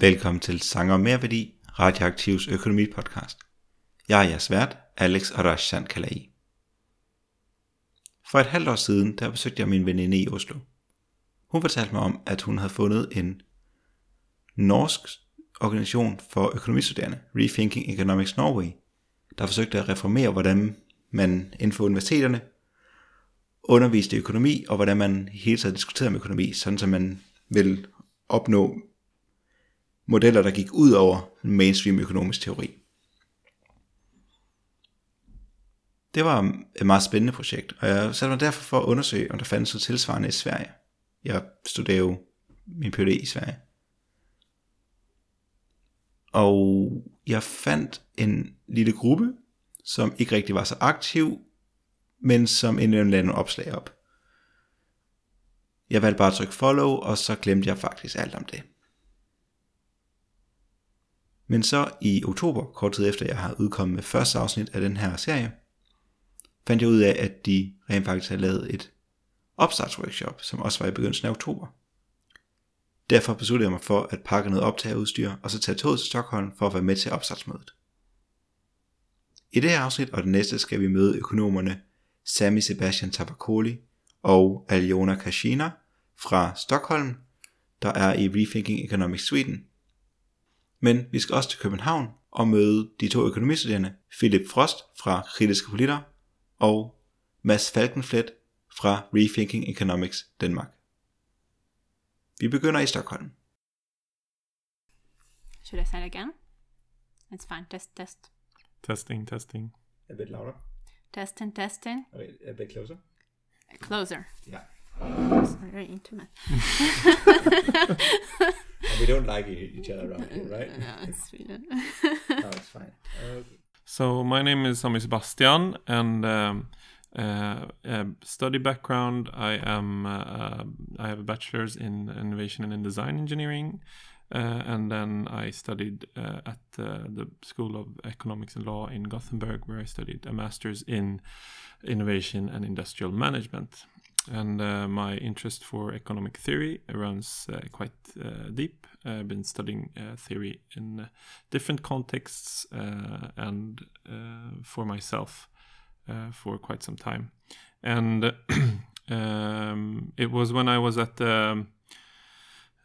Velkommen til Sanger Mere Værdi, Radioaktivs økonomipodcast. Jeg er jeres vært, Alex Arashan Kalai. For et halvt år siden, der besøgte jeg min veninde i Oslo. Hun fortalte mig om, at hun havde fundet en norsk organisation for økonomistuderende, Rethinking Economics Norway, der forsøgte at reformere, hvordan man inden for universiteterne underviste i økonomi, og hvordan man hele tiden diskuterede om økonomi, sådan så man vil opnå modeller, der gik ud over mainstream økonomisk teori. Det var et meget spændende projekt, og jeg satte mig derfor for at undersøge, om der fandtes noget tilsvarende i Sverige. Jeg studerede jo min Ph.D. i Sverige. Og jeg fandt en lille gruppe, som ikke rigtig var så aktiv, men som indimellem lavede nogle opslag op. Jeg valgte bare at trykke follow, og så glemte jeg faktisk alt om det. Men så i oktober, kort tid efter jeg har udkommet med første afsnit af den her serie, fandt jeg ud af, at de rent faktisk havde lavet et opstartsworkshop, som også var i begyndelsen af oktober. Derfor besluttede jeg mig for at pakke noget optageudstyr og så tage toget til Stockholm for at være med til opstartsmødet. I det her afsnit og det næste skal vi møde økonomerne Sami Sebastian Tabakoli og Aljona Kashina fra Stockholm, der er i Rethinking Economics Sweden. Men vi skal også til København og møde de to økonomistuderende Philip Frost fra Kritiske Politter og Mads Falkenflet fra Rethinking Economics Danmark. Vi begynder i Stockholm. Should I say it again? It's fine. Test, test. Testing, testing. A bit louder. Testing, testing. Okay, a bit closer. Closer. Yeah. It's very intimate. we don't like each other around here, right? no, it's Sweden. no, it's fine. Okay. So my name is Sami Sebastian, and um, uh, uh, study background. I am uh, I have a bachelor's in innovation and in design engineering, uh, and then I studied uh, at the School of Economics and Law in Gothenburg, where I studied a master's in innovation and industrial management. And uh, my interest for economic theory runs quite deep. I've been studying theory in different contexts and for myself. Uh, for quite some time. And um, it was when I was at the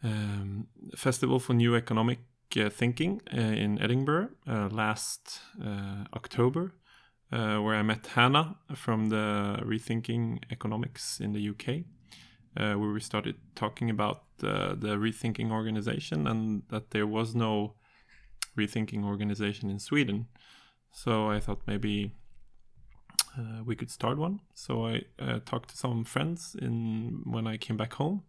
um, Festival for New Economic uh, Thinking uh, in Edinburgh uh, last uh, October, uh, where I met Hannah from the Rethinking Economics in the UK. where we started talking about the rethinking organization and that there was no rethinking organization in Sweden. So I thought maybe uh, we could start one. So I uh, talked to some friends in when I came back home,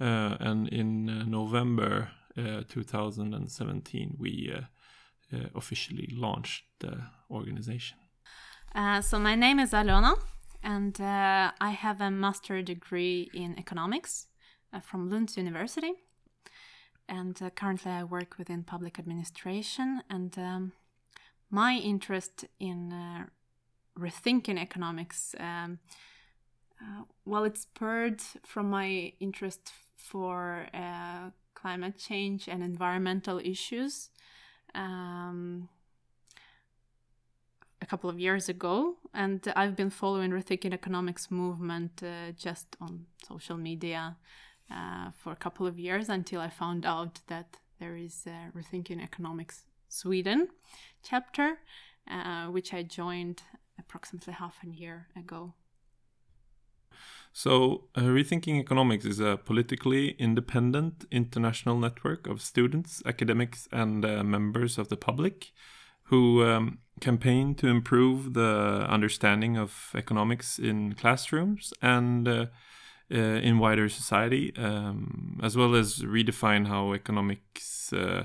uh, and in uh, November uh, 2017 we uh, officially launched the organization. So my name is Alona, and I have a master degree in economics from Lund University, and currently I work within public administration and. Um, my interest in rethinking economics. Um, uh, well, it spurred from my interest for uh, climate change and environmental issues um, a couple of years ago, and I've been following rethinking economics movement uh, just on social media uh, for a couple of years until I found out that there is a rethinking economics Sweden chapter, uh, which I joined approximately half a year ago. So, uh, Rethinking Economics is a politically independent international network of students, academics, and uh, members of the public who um, campaign to improve the understanding of economics in classrooms and uh, uh, in wider society, um, as well as redefine how economics uh,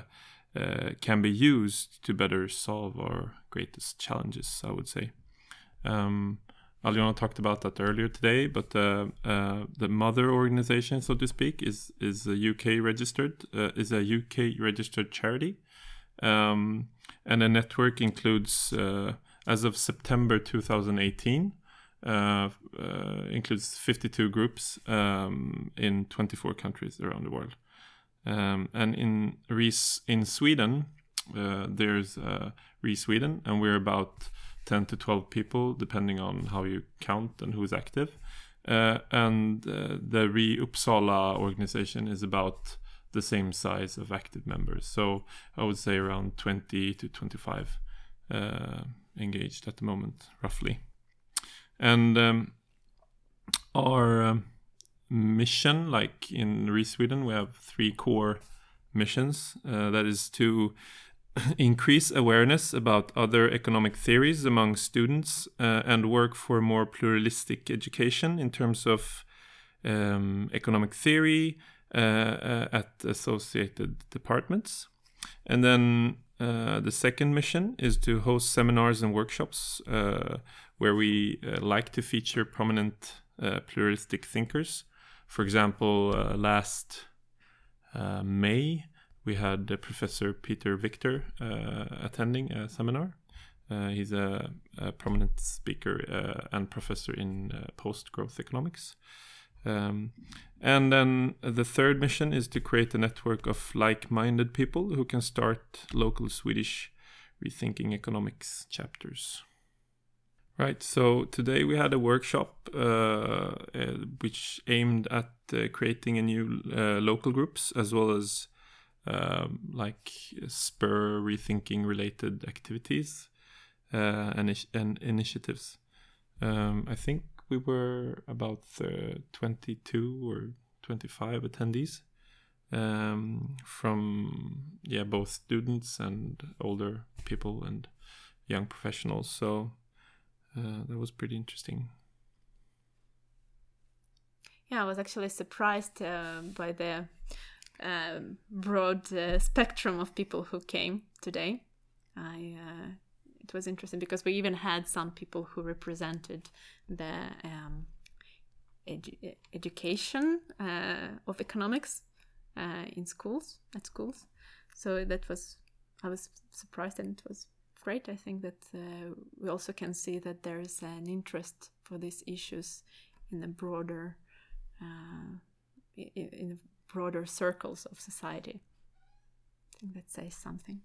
uh, can be used to better solve our greatest challenges, I would say. Um, Aliona talked about that earlier today, but uh, uh, the mother organization, so to speak, is is a UK registered is a UK registered charity, um, and the network includes uh, as of September 2018 uh, uh, includes 52 groups um, in 24 countries around the world, um, and in in Sweden there's uh, Res Sweden, and we're about 10 to 12 people, depending on how you count and who's active. Uh, and uh, the Re Uppsala organization is about the same size of active members. So I would say around 20 to 25 uh, engaged at the moment, roughly. And um, our um, mission, like in Re Sweden, we have three core missions. Uh, that is to increase awareness about other economic theories among students uh, and work for more pluralistic education in terms of um, economic theory at associated departments. And then uh, the second mission is to host seminars and workshops uh, where we uh, like to feature prominent pluralistic thinkers. For example, last May, we had Professor Peter Victor uh, attending a seminar. Uh, he's a, a, prominent speaker uh, and professor in post growth economics. Um, and then the third mission is to create a network of like minded people who can start local Swedish rethinking economics chapters. Right, so today we had a workshop uh, uh, which aimed at uh, creating a new local groups as well as um, like spur rethinking related activities uh, and, and initiatives. Um, I think we were about uh, 22 or 25 attendees um, from yeah both students and older people and young professionals. So uh, that was pretty interesting. Yeah, I was actually surprised uh, by the um, broad uh, spectrum of people who came today. I uh, it was interesting because we even had some people who represented the um, edu- education uh, of economics uh, in schools at schools. So that was I was surprised and it was great. I think that uh, we also can see that there is an interest for these issues in the broader uh, in, in broader circles of society. I think that says something.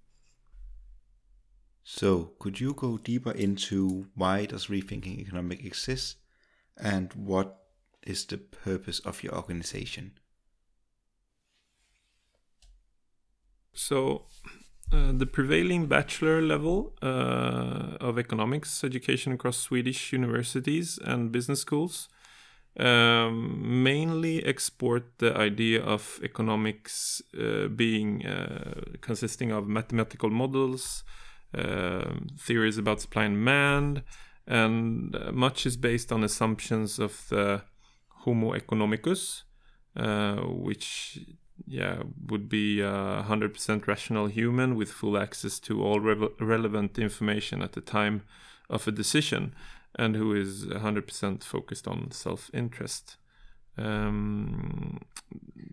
So, could you go deeper into why does rethinking economic exist and what is the purpose of your organization? So, uh, the prevailing bachelor level uh, of economics education across Swedish universities and business schools um, mainly export the idea of economics uh, being uh, consisting of mathematical models, theories about supply and demand, and uh, much is based on assumptions of the Homo economicus, uh, which yeah would be a 100% rational human with full access to all re- relevant information at the time of a decision and who is 100% focused on self interest. Um,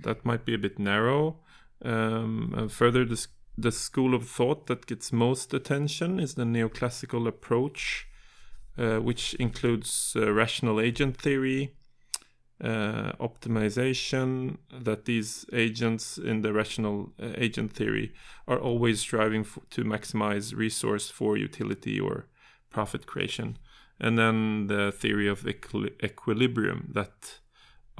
that might be a bit narrow. Um, further, the, the school of thought that gets most attention is the neoclassical approach, uh, which includes uh, rational agent theory, uh, optimization, that these agents in the rational uh, agent theory are always striving to maximize resource for utility or profit creation. And then the theory of equi- equilibrium that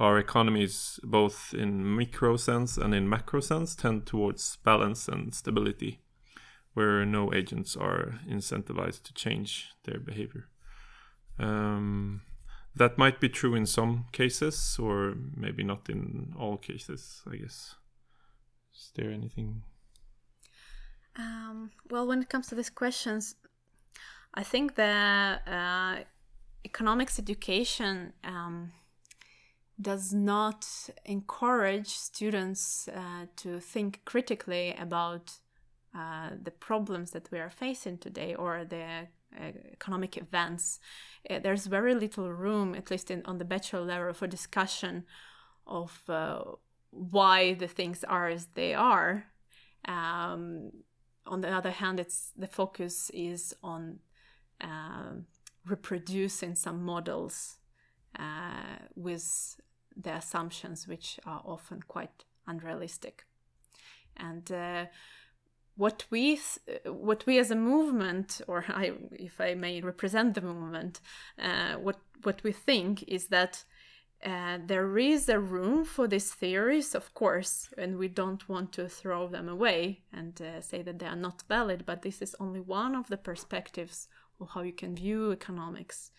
our economies, both in micro sense and in macro sense, tend towards balance and stability, where no agents are incentivized to change their behavior. Um, that might be true in some cases, or maybe not in all cases. I guess. Is there anything? Um, well, when it comes to these questions, I think the uh, economics education um, does not encourage students uh, to think critically about uh, the problems that we are facing today or the uh, economic events. Uh, there's very little room, at least in, on the bachelor level, for discussion of uh, why the things are as they are. Um, on the other hand, it's the focus is on um, reproducing some models with the assumptions which are often quite unrealistic. And uh, what we what we as a movement, or I, if I may represent the movement, uh, what what we think is that uh, there is a room for these theories, of course, and we don't want to throw them away and uh, say that they are not valid. But this is only one of the perspectives of how you can view economics.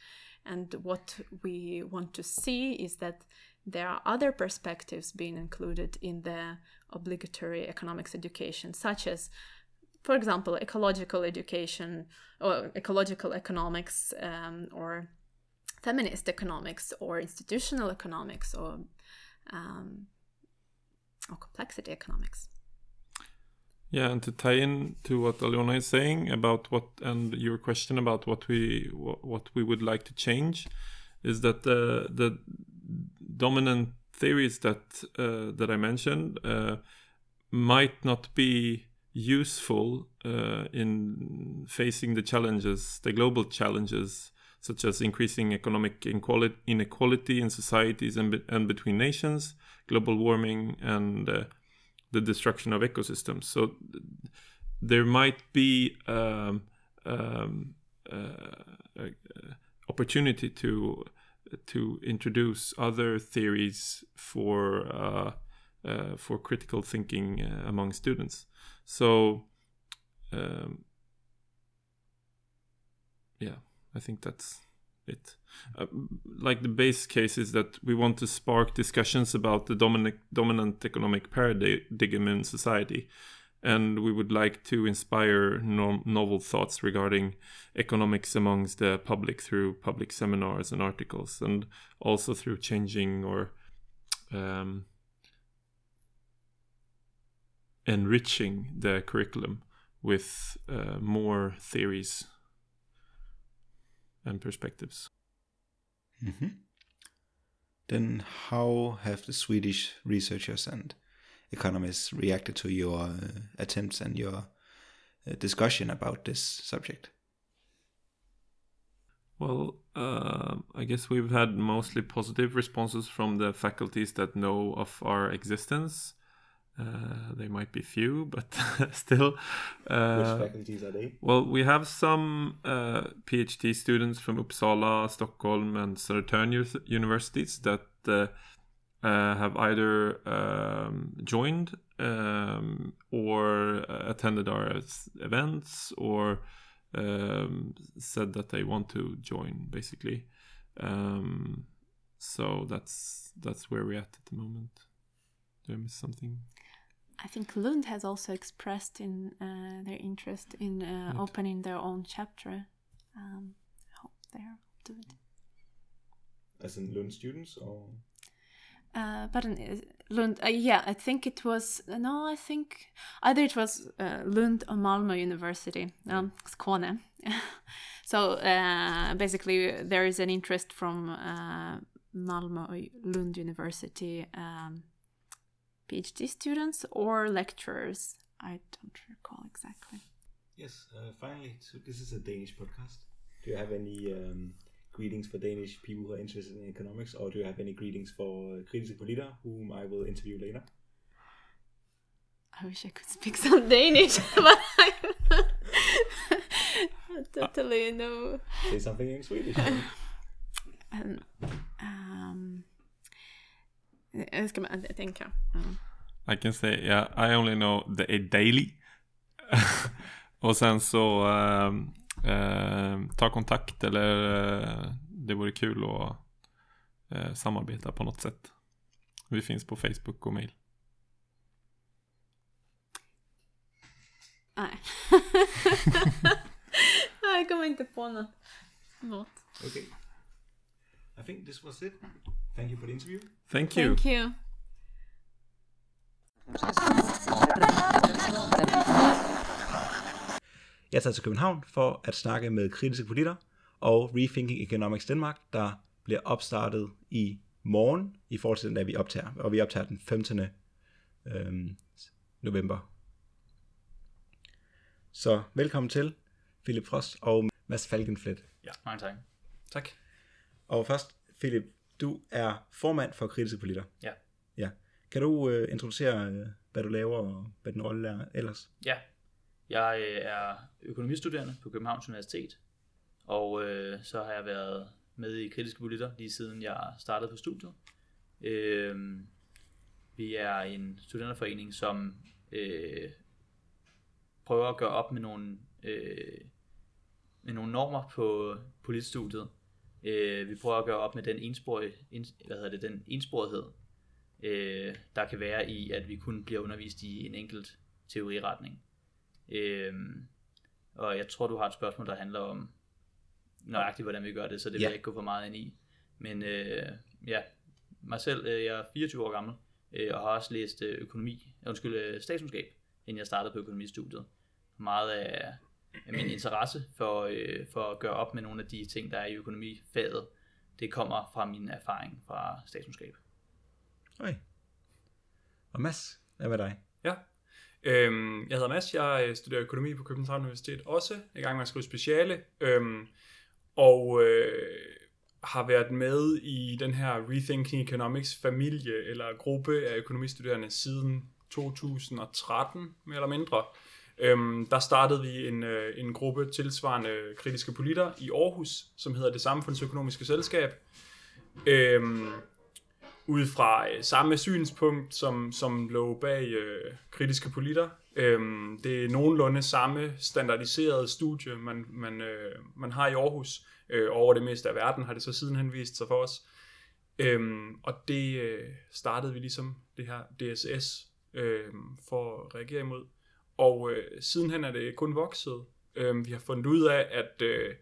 And what we want to see is that there are other perspectives being included in the obligatory economics education, such as, for example, ecological education or ecological economics um, or feminist economics or institutional economics or um, or complexity economics. Yeah, and to tie in to what Aliona is saying about what and your question about what we what we would like to change is that the the dominant theories that uh, that I mentioned uh, might not be useful uh, in facing the challenges, the global challenges such as increasing economic inequality in societies and, be- and between nations, global warming, and uh, the destruction of ecosystems. So there might be um, um, uh, opportunity to to introduce other theories for uh, uh, for critical thinking uh, among students. So. Um, yeah. I think that's it. Uh, like the base case is that we want to spark discussions about the dominant dominant economic paradigm in society, and we would like to inspire no- novel thoughts regarding economics amongst the public through public seminars and articles, and also through changing or um, enriching the curriculum with uh, more theories and perspectives. Mm-hmm. Then, how have the Swedish researchers and economists reacted to your uh, attempts and your uh, discussion about this subject? Well, uh, I guess we've had mostly positive responses from the faculties that know of our existence. Uh, they might be few, but still. Uh, Which faculties are they? Well, we have some uh, PhD students from Uppsala, Stockholm, and Södertörn universities that uh, uh, have either um, joined um, or attended our events or um, said that they want to join, basically. Um, so that's that's where we're at at the moment. Did I miss something? I think Lund has also expressed in uh, their interest in uh, opening their own chapter. Um, I hope they're do it. As in Lund students, or? Uh, but Lund, uh, yeah, I think it was no, I think either it was uh, Lund or Malmö University, um, Skåne. so uh, basically, there is an interest from uh, Malmö or Lund University. Um, PhD students or lecturers. I don't recall exactly. Yes, uh, finally, so this is a Danish podcast. Do you have any um, greetings for Danish people who are interested in economics, or do you have any greetings for Kritiske Politter, whom I will interview later? I wish I could speak some Danish, but I totally know. Say something in Swedish. um, um, ska man tänka. Mm. I can say, yeah, I only know the A Daily. och sen så uh, uh, ta kontakt eller uh, det vore kul att eh, samarbeta på något sätt. Vi finns på Facebook och mail. Nej. Nej, jag kommer inte på något. Förlåt. Okay. I think this was it. Thank you for the interview. Thank you. Thank you. Jeg er taget til København for at snakke med kritiske politikere og Rethinking Economics Danmark, der bliver opstartet i morgen i forhold til den dag, vi optager. Og vi optager den 15. Øhm, november. Så velkommen til Philip Frost og Mads Falkenflet. Ja, mange tak. Tak. Og først, Philip, du er formand for kritiske politikere. Ja. Ja. Kan du øh, introducere, øh, hvad du laver og hvad din rolle er ellers? Ja, jeg øh, er økonomistuderende på Københavns Universitet, og øh, så har jeg været med i kritiske politter lige siden jeg startede på studiet. Øh, vi er en studenterforening, som øh, prøver at gøre op med nogle, øh, med nogle normer på politstudiet. Øh, vi prøver at gøre op med den ensporige, en, hvad hedder det, den ensporighed, øh, der kan være i, at vi kun bliver undervist i en enkelt teoriretning. Øhm, og jeg tror, du har et spørgsmål, der handler om nøjagtigt, hvordan vi gør det, så det vil Ja. jeg ikke gå for meget ind i. Men øh, ja, mig selv, øh, jeg er 24 år gammel, øh, og har også læst øh, økonomi, undskyld, øh, statskundskab, inden jeg startede på økonomistudiet. Meget af min interesse for, øh, for at gøre op med nogle af de ting, der er i økonomifaget, det kommer fra min erfaring fra statskundskab. Okay. Og Mads, hvad med dig? Ja. Øhm, jeg hedder Mads, jeg øh, studerer økonomi på Københavns Universitet også, Jeg er i gang med at skrive speciale, øhm, og øh, har været med i den her Rethinking Economics familie, eller gruppe af økonomistuderende siden 2013, mere eller mindre. Øhm, der startede vi en, øh, en gruppe tilsvarende kritiske politter i Aarhus, som hedder Det Samfundsøkonomiske Selskab. Øhm, ud fra øh, samme synspunkt, som, som lå bag øh, kritiske politter. Øhm, det er nogenlunde samme standardiserede studie, man, man, øh, man har i Aarhus. Øh, over det meste af verden har det så sidenhen vist sig for os. Øhm, og det øh, startede vi ligesom det her DSS øh, for at reagere imod. Og øh, sidenhen er det kun vokset. Øh, vi har fundet ud af, at øh,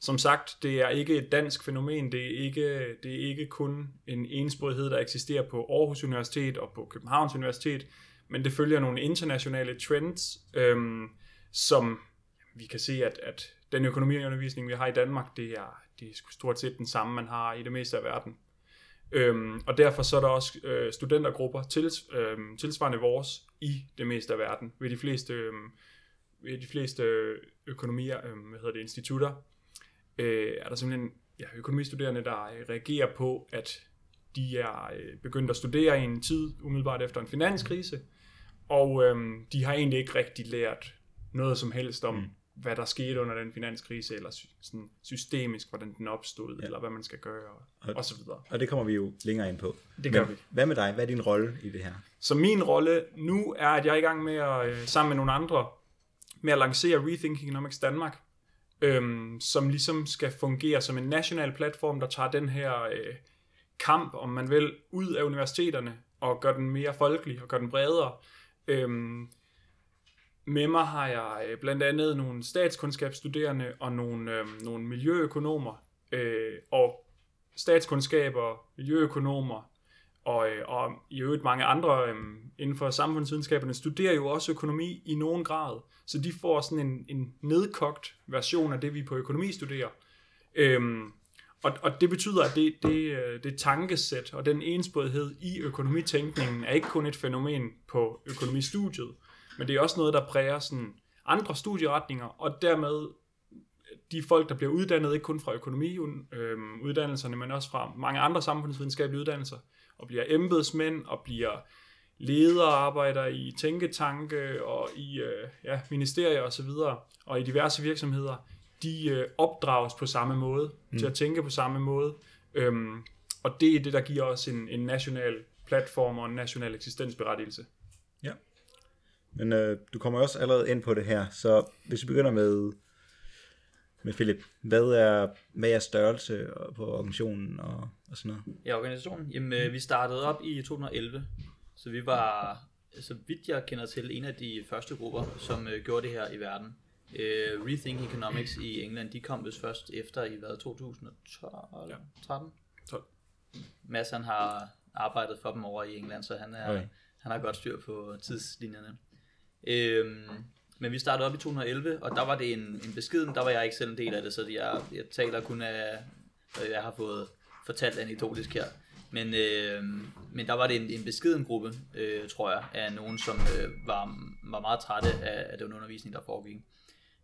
som sagt, det er ikke et dansk fænomen, det er ikke, det er ikke kun en ensprogethed, der eksisterer på Aarhus Universitet og på Københavns Universitet, men det følger nogle internationale trends, øh, som vi kan se, at, at den økonomiundervisning, vi har i Danmark, det er, det er stort set den samme, man har i det meste af verden. Øhm, og derfor så er der også øh, studentergrupper til, øh, tilsvarende vores i det meste af verden, ved de fleste, øh, ved de fleste økonomier, øh, hvad hedder det, institutter, øh, er der simpelthen ja, økonomistuderende, der øh, reagerer på, at de er øh, begyndt at studere i en tid umiddelbart efter en finanskrise, og øh, de har egentlig ikke rigtig lært noget som helst om, mm hvad der skete under den finanskrise, eller sy- sådan systemisk, hvordan den opstod, ja. eller hvad man skal gøre, og, og så videre. Og det kommer vi jo længere ind på. Det gør Men vi. Hvad med dig? Hvad er din rolle i det her? Så min rolle nu er, at jeg er i gang med at, øh, sammen med nogle andre, med at lancere Rethinking Economics Danmark, øhm, som ligesom skal fungere som en national platform, der tager den her øh, kamp, om man vil, ud af universiteterne, og gør den mere folkelig, og gør den bredere. Øhm, med mig har jeg øh, blandt andet nogle statskundskabsstuderende og nogle, øh, nogle miljøøkonomer, øh, og statskundskaber, miljøøkonomer, og, øh, og i øvrigt mange andre øh, inden for samfundsvidenskaberne studerer jo også økonomi i nogen grad. Så de får sådan en, en nedkogt version af det, vi på økonomi studerer. Øh, og, og det betyder, at det, det, øh, det tankesæt og den ensbådhed i økonomitænkningen er ikke kun et fænomen på økonomistudiet, men det er også noget, der præger sådan andre studieretninger, og dermed de folk, der bliver uddannet, ikke kun fra økonomiuddannelserne, men også fra mange andre samfundsvidenskabelige uddannelser, og bliver embedsmænd, og bliver ledere, arbejder i tænketanke, og i øh, ja, ministerier osv., og, og i diverse virksomheder, de øh, opdrages på samme måde, mm. til at tænke på samme måde. Øhm, og det er det, der giver os en, en national platform og en national eksistensberettigelse. Men øh, du kommer også allerede ind på det her, så hvis vi begynder med med Philip. Hvad er, hvad er størrelse på organisationen og, og sådan noget? Ja, organisationen. Jamen, øh, vi startede op i 2011, så vi var, så vidt jeg kender til, en af de første grupper, som øh, gjorde det her i verden. Øh, Rethink Economics i England, de kom vist først efter i hvad, 2012? Ja. 13? 12. Mads han har arbejdet for dem over i England, så han, er, Okay. han har godt styr på tidslinjerne. Øhm, men vi startede op i 2011, og der var det en, en beskeden, der var jeg ikke selv en del af det, så jeg, jeg taler kun af, hvad jeg har fået fortalt anekdotisk her. Men, øh, men der var det en, en beskeden gruppe, øh, tror jeg, af nogen, som øh, var, var meget trætte af, af den undervisning, der foregik.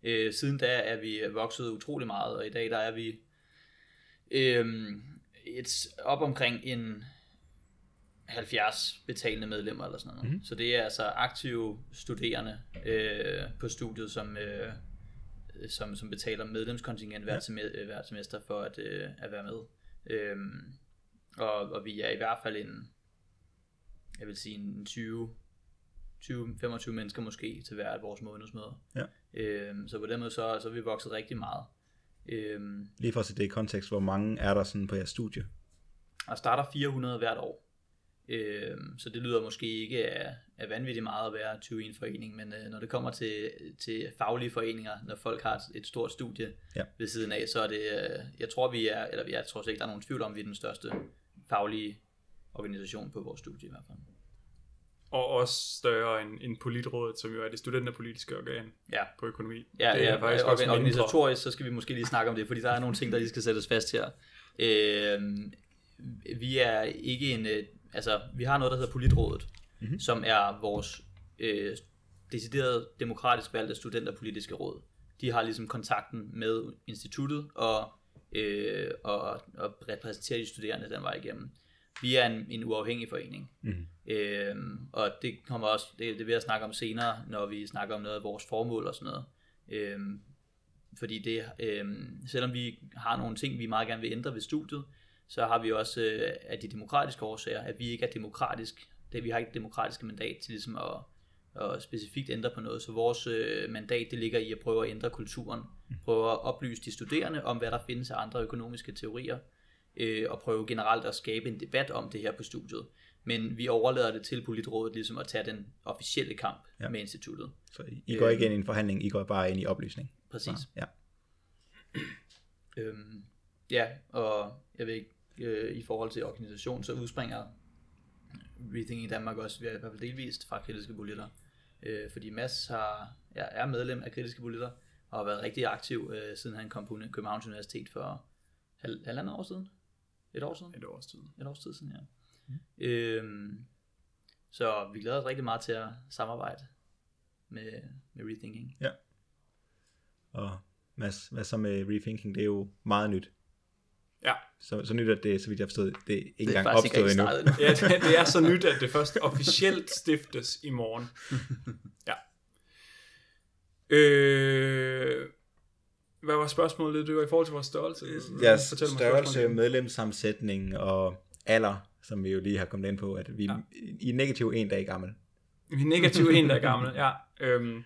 Øh, siden da er vi vokset utrolig meget, og i dag der er vi øh, et, op omkring en 70 betalende medlemmer eller sådan noget. Mm-hmm. Så det er altså aktive studerende øh, på studiet, som, øh, som, som betaler medlemskontingent hvert, ja. sem- hvert semester for at, øh, at være med. Øhm, og, og vi er i hvert fald en, jeg vil sige en 20 20-25 mennesker måske til hver af vores månedsmøder. Ja. Øhm, så på den måde så, så er vi vokset rigtig meget. Øhm, Lige for at sætte det i kontekst, hvor mange er der sådan på jeres studie? og starter 400 hvert år. Øhm, så det lyder måske ikke af, af vanvittigt meget at være 20 i en forening, men øh, når det kommer til, til faglige foreninger, når folk har et, stort studie Ja. ved siden af, så er det, øh, jeg tror vi er, eller jeg tror ikke, der er nogen tvivl om, at vi er den største faglige organisation på vores studie i hvert fald. Og også større end, end Politrådet, som jo er det studenterpolitiske organ Ja, på økonomi. Ja, det er ja, faktisk og, også mindre. organisatorisk, så skal vi måske lige snakke om det, fordi der er nogle ting, der lige skal sættes fast her. Øh, vi er ikke en, øh, altså vi har noget, der hedder Politrådet, mm-hmm. som er vores øh, decideret demokratisk valgte studenterpolitiske råd. De har ligesom kontakten med instituttet og, øh, og, og repræsenterer de studerende den vej igennem. Vi er en, en uafhængig forening, Mhm. Øhm, og det kommer også, det, det vil jeg snakke om senere, når vi snakker om noget af vores formål og sådan noget. Øhm, fordi det, øhm, selvom vi har nogle ting, vi meget gerne vil ændre ved studiet, så har vi også øh, af de demokratiske årsager, at vi ikke er demokratisk, det, vi har ikke det demokratiske mandat til ligesom at, at specifikt ændre på noget, så vores øh, mandat det ligger i at prøve at ændre kulturen, prøve at oplyse de studerende om, hvad der findes af andre økonomiske teorier, øh, og prøve generelt at skabe en debat om det her på studiet. Men vi overlader det til Politrådet ligesom at tage den officielle kamp Ja. med instituttet. Så I, I går ikke ind i en forhandling, I går bare ind i oplysning. Præcis. Ja. Øhm, ja, og jeg ved ikke, øh, i forhold til organisation, så udspringer Rethink i Danmark også, i hvert fald delvist fra kritiske politter. Øh, fordi Mads har, ja, er medlem af kritiske politter, og har været rigtig aktiv, øh, siden han kom på Københavns Universitet for hal- halvandet år siden? Et år siden? Et års tid. et års tid siden, ja. Mm. Øhm, så vi glæder os rigtig meget til at samarbejde med, med Rethinking. Og Mads, hvad så med rethinking? Det er jo meget nyt. Ja. Så, så nyt, at det, så vidt jeg forstod, det er ikke Det er engang opstået endnu. endnu. Ja, det, det er så nyt, at det først officielt stiftes i morgen. Ja. Øh, hvad var spørgsmålet? Det var i forhold til vores størrelse. Mig størrelse, medlemssammensætning og alder, som vi jo lige har kommet ind på, at vi ja. I er negativ en dag gammel. Vi er negativ en, er gammel, ja. Øhm,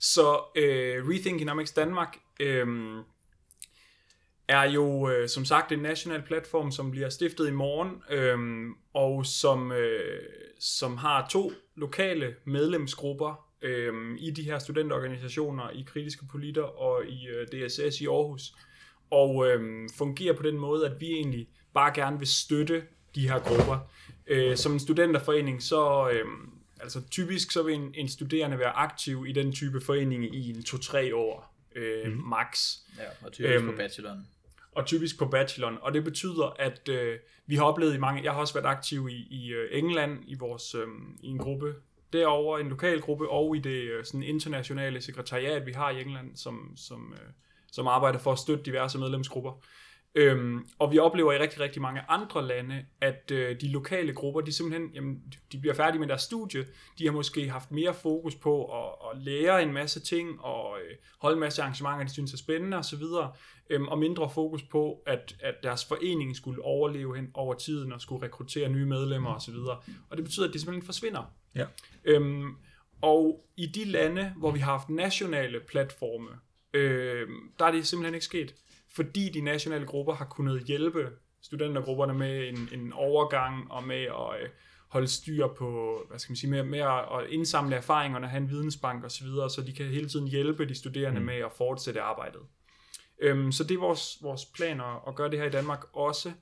så øh, Rethink Economics Danmark øhm, er jo øh, som sagt en national platform, som bliver stiftet i morgen, øhm, og som, øh, som har to lokale medlemsgrupper øhm, i de her studenterorganisationer, i kritiske politter og i øh, DSS i Aarhus, og øhm, fungerer på den måde, at vi egentlig bare gerne vil støtte de her grupper. Øh, som en studenterforening, så øhm, altså typisk så vil en, en studerende være aktiv i den type forening i en 2-3 år øh, mm. max. Ja, og typisk Øhm, på bacheloren. Og typisk på bacheloren. Og det betyder, at øh, vi har oplevet i mange... Jeg har også været aktiv i, i øh, England i vores øh, i en gruppe derover en lokal gruppe, og i det øh, sådan internationale sekretariat, vi har i England, som, som, øh, som arbejder for at støtte diverse medlemsgrupper. Øhm, og vi oplever i rigtig, rigtig mange andre lande, at øh, de lokale grupper, de simpelthen, jamen, de bliver færdige med deres studie, de har måske haft mere fokus på at, at lære en masse ting, og øh, holde en masse arrangementer, de synes er spændende osv., øhm, og mindre fokus på, at, at deres forening skulle overleve hen over tiden, og skulle rekruttere nye medlemmer osv., og det betyder, at de simpelthen forsvinder. Ja. Øhm, og i de lande, hvor vi har haft nationale platforme, øh, der er det simpelthen ikke sket, fordi de nationale grupper har kunnet hjælpe studentergrupperne med en, en overgang og med at øh, holde styr på, hvad skal man sige, med, med at, at indsamle erfaringerne, have en vidensbank osv., så, videre, så de kan hele tiden hjælpe de studerende mm. med at fortsætte arbejdet. Øhm, så det er vores, vores plan at, at gøre det her i Danmark også,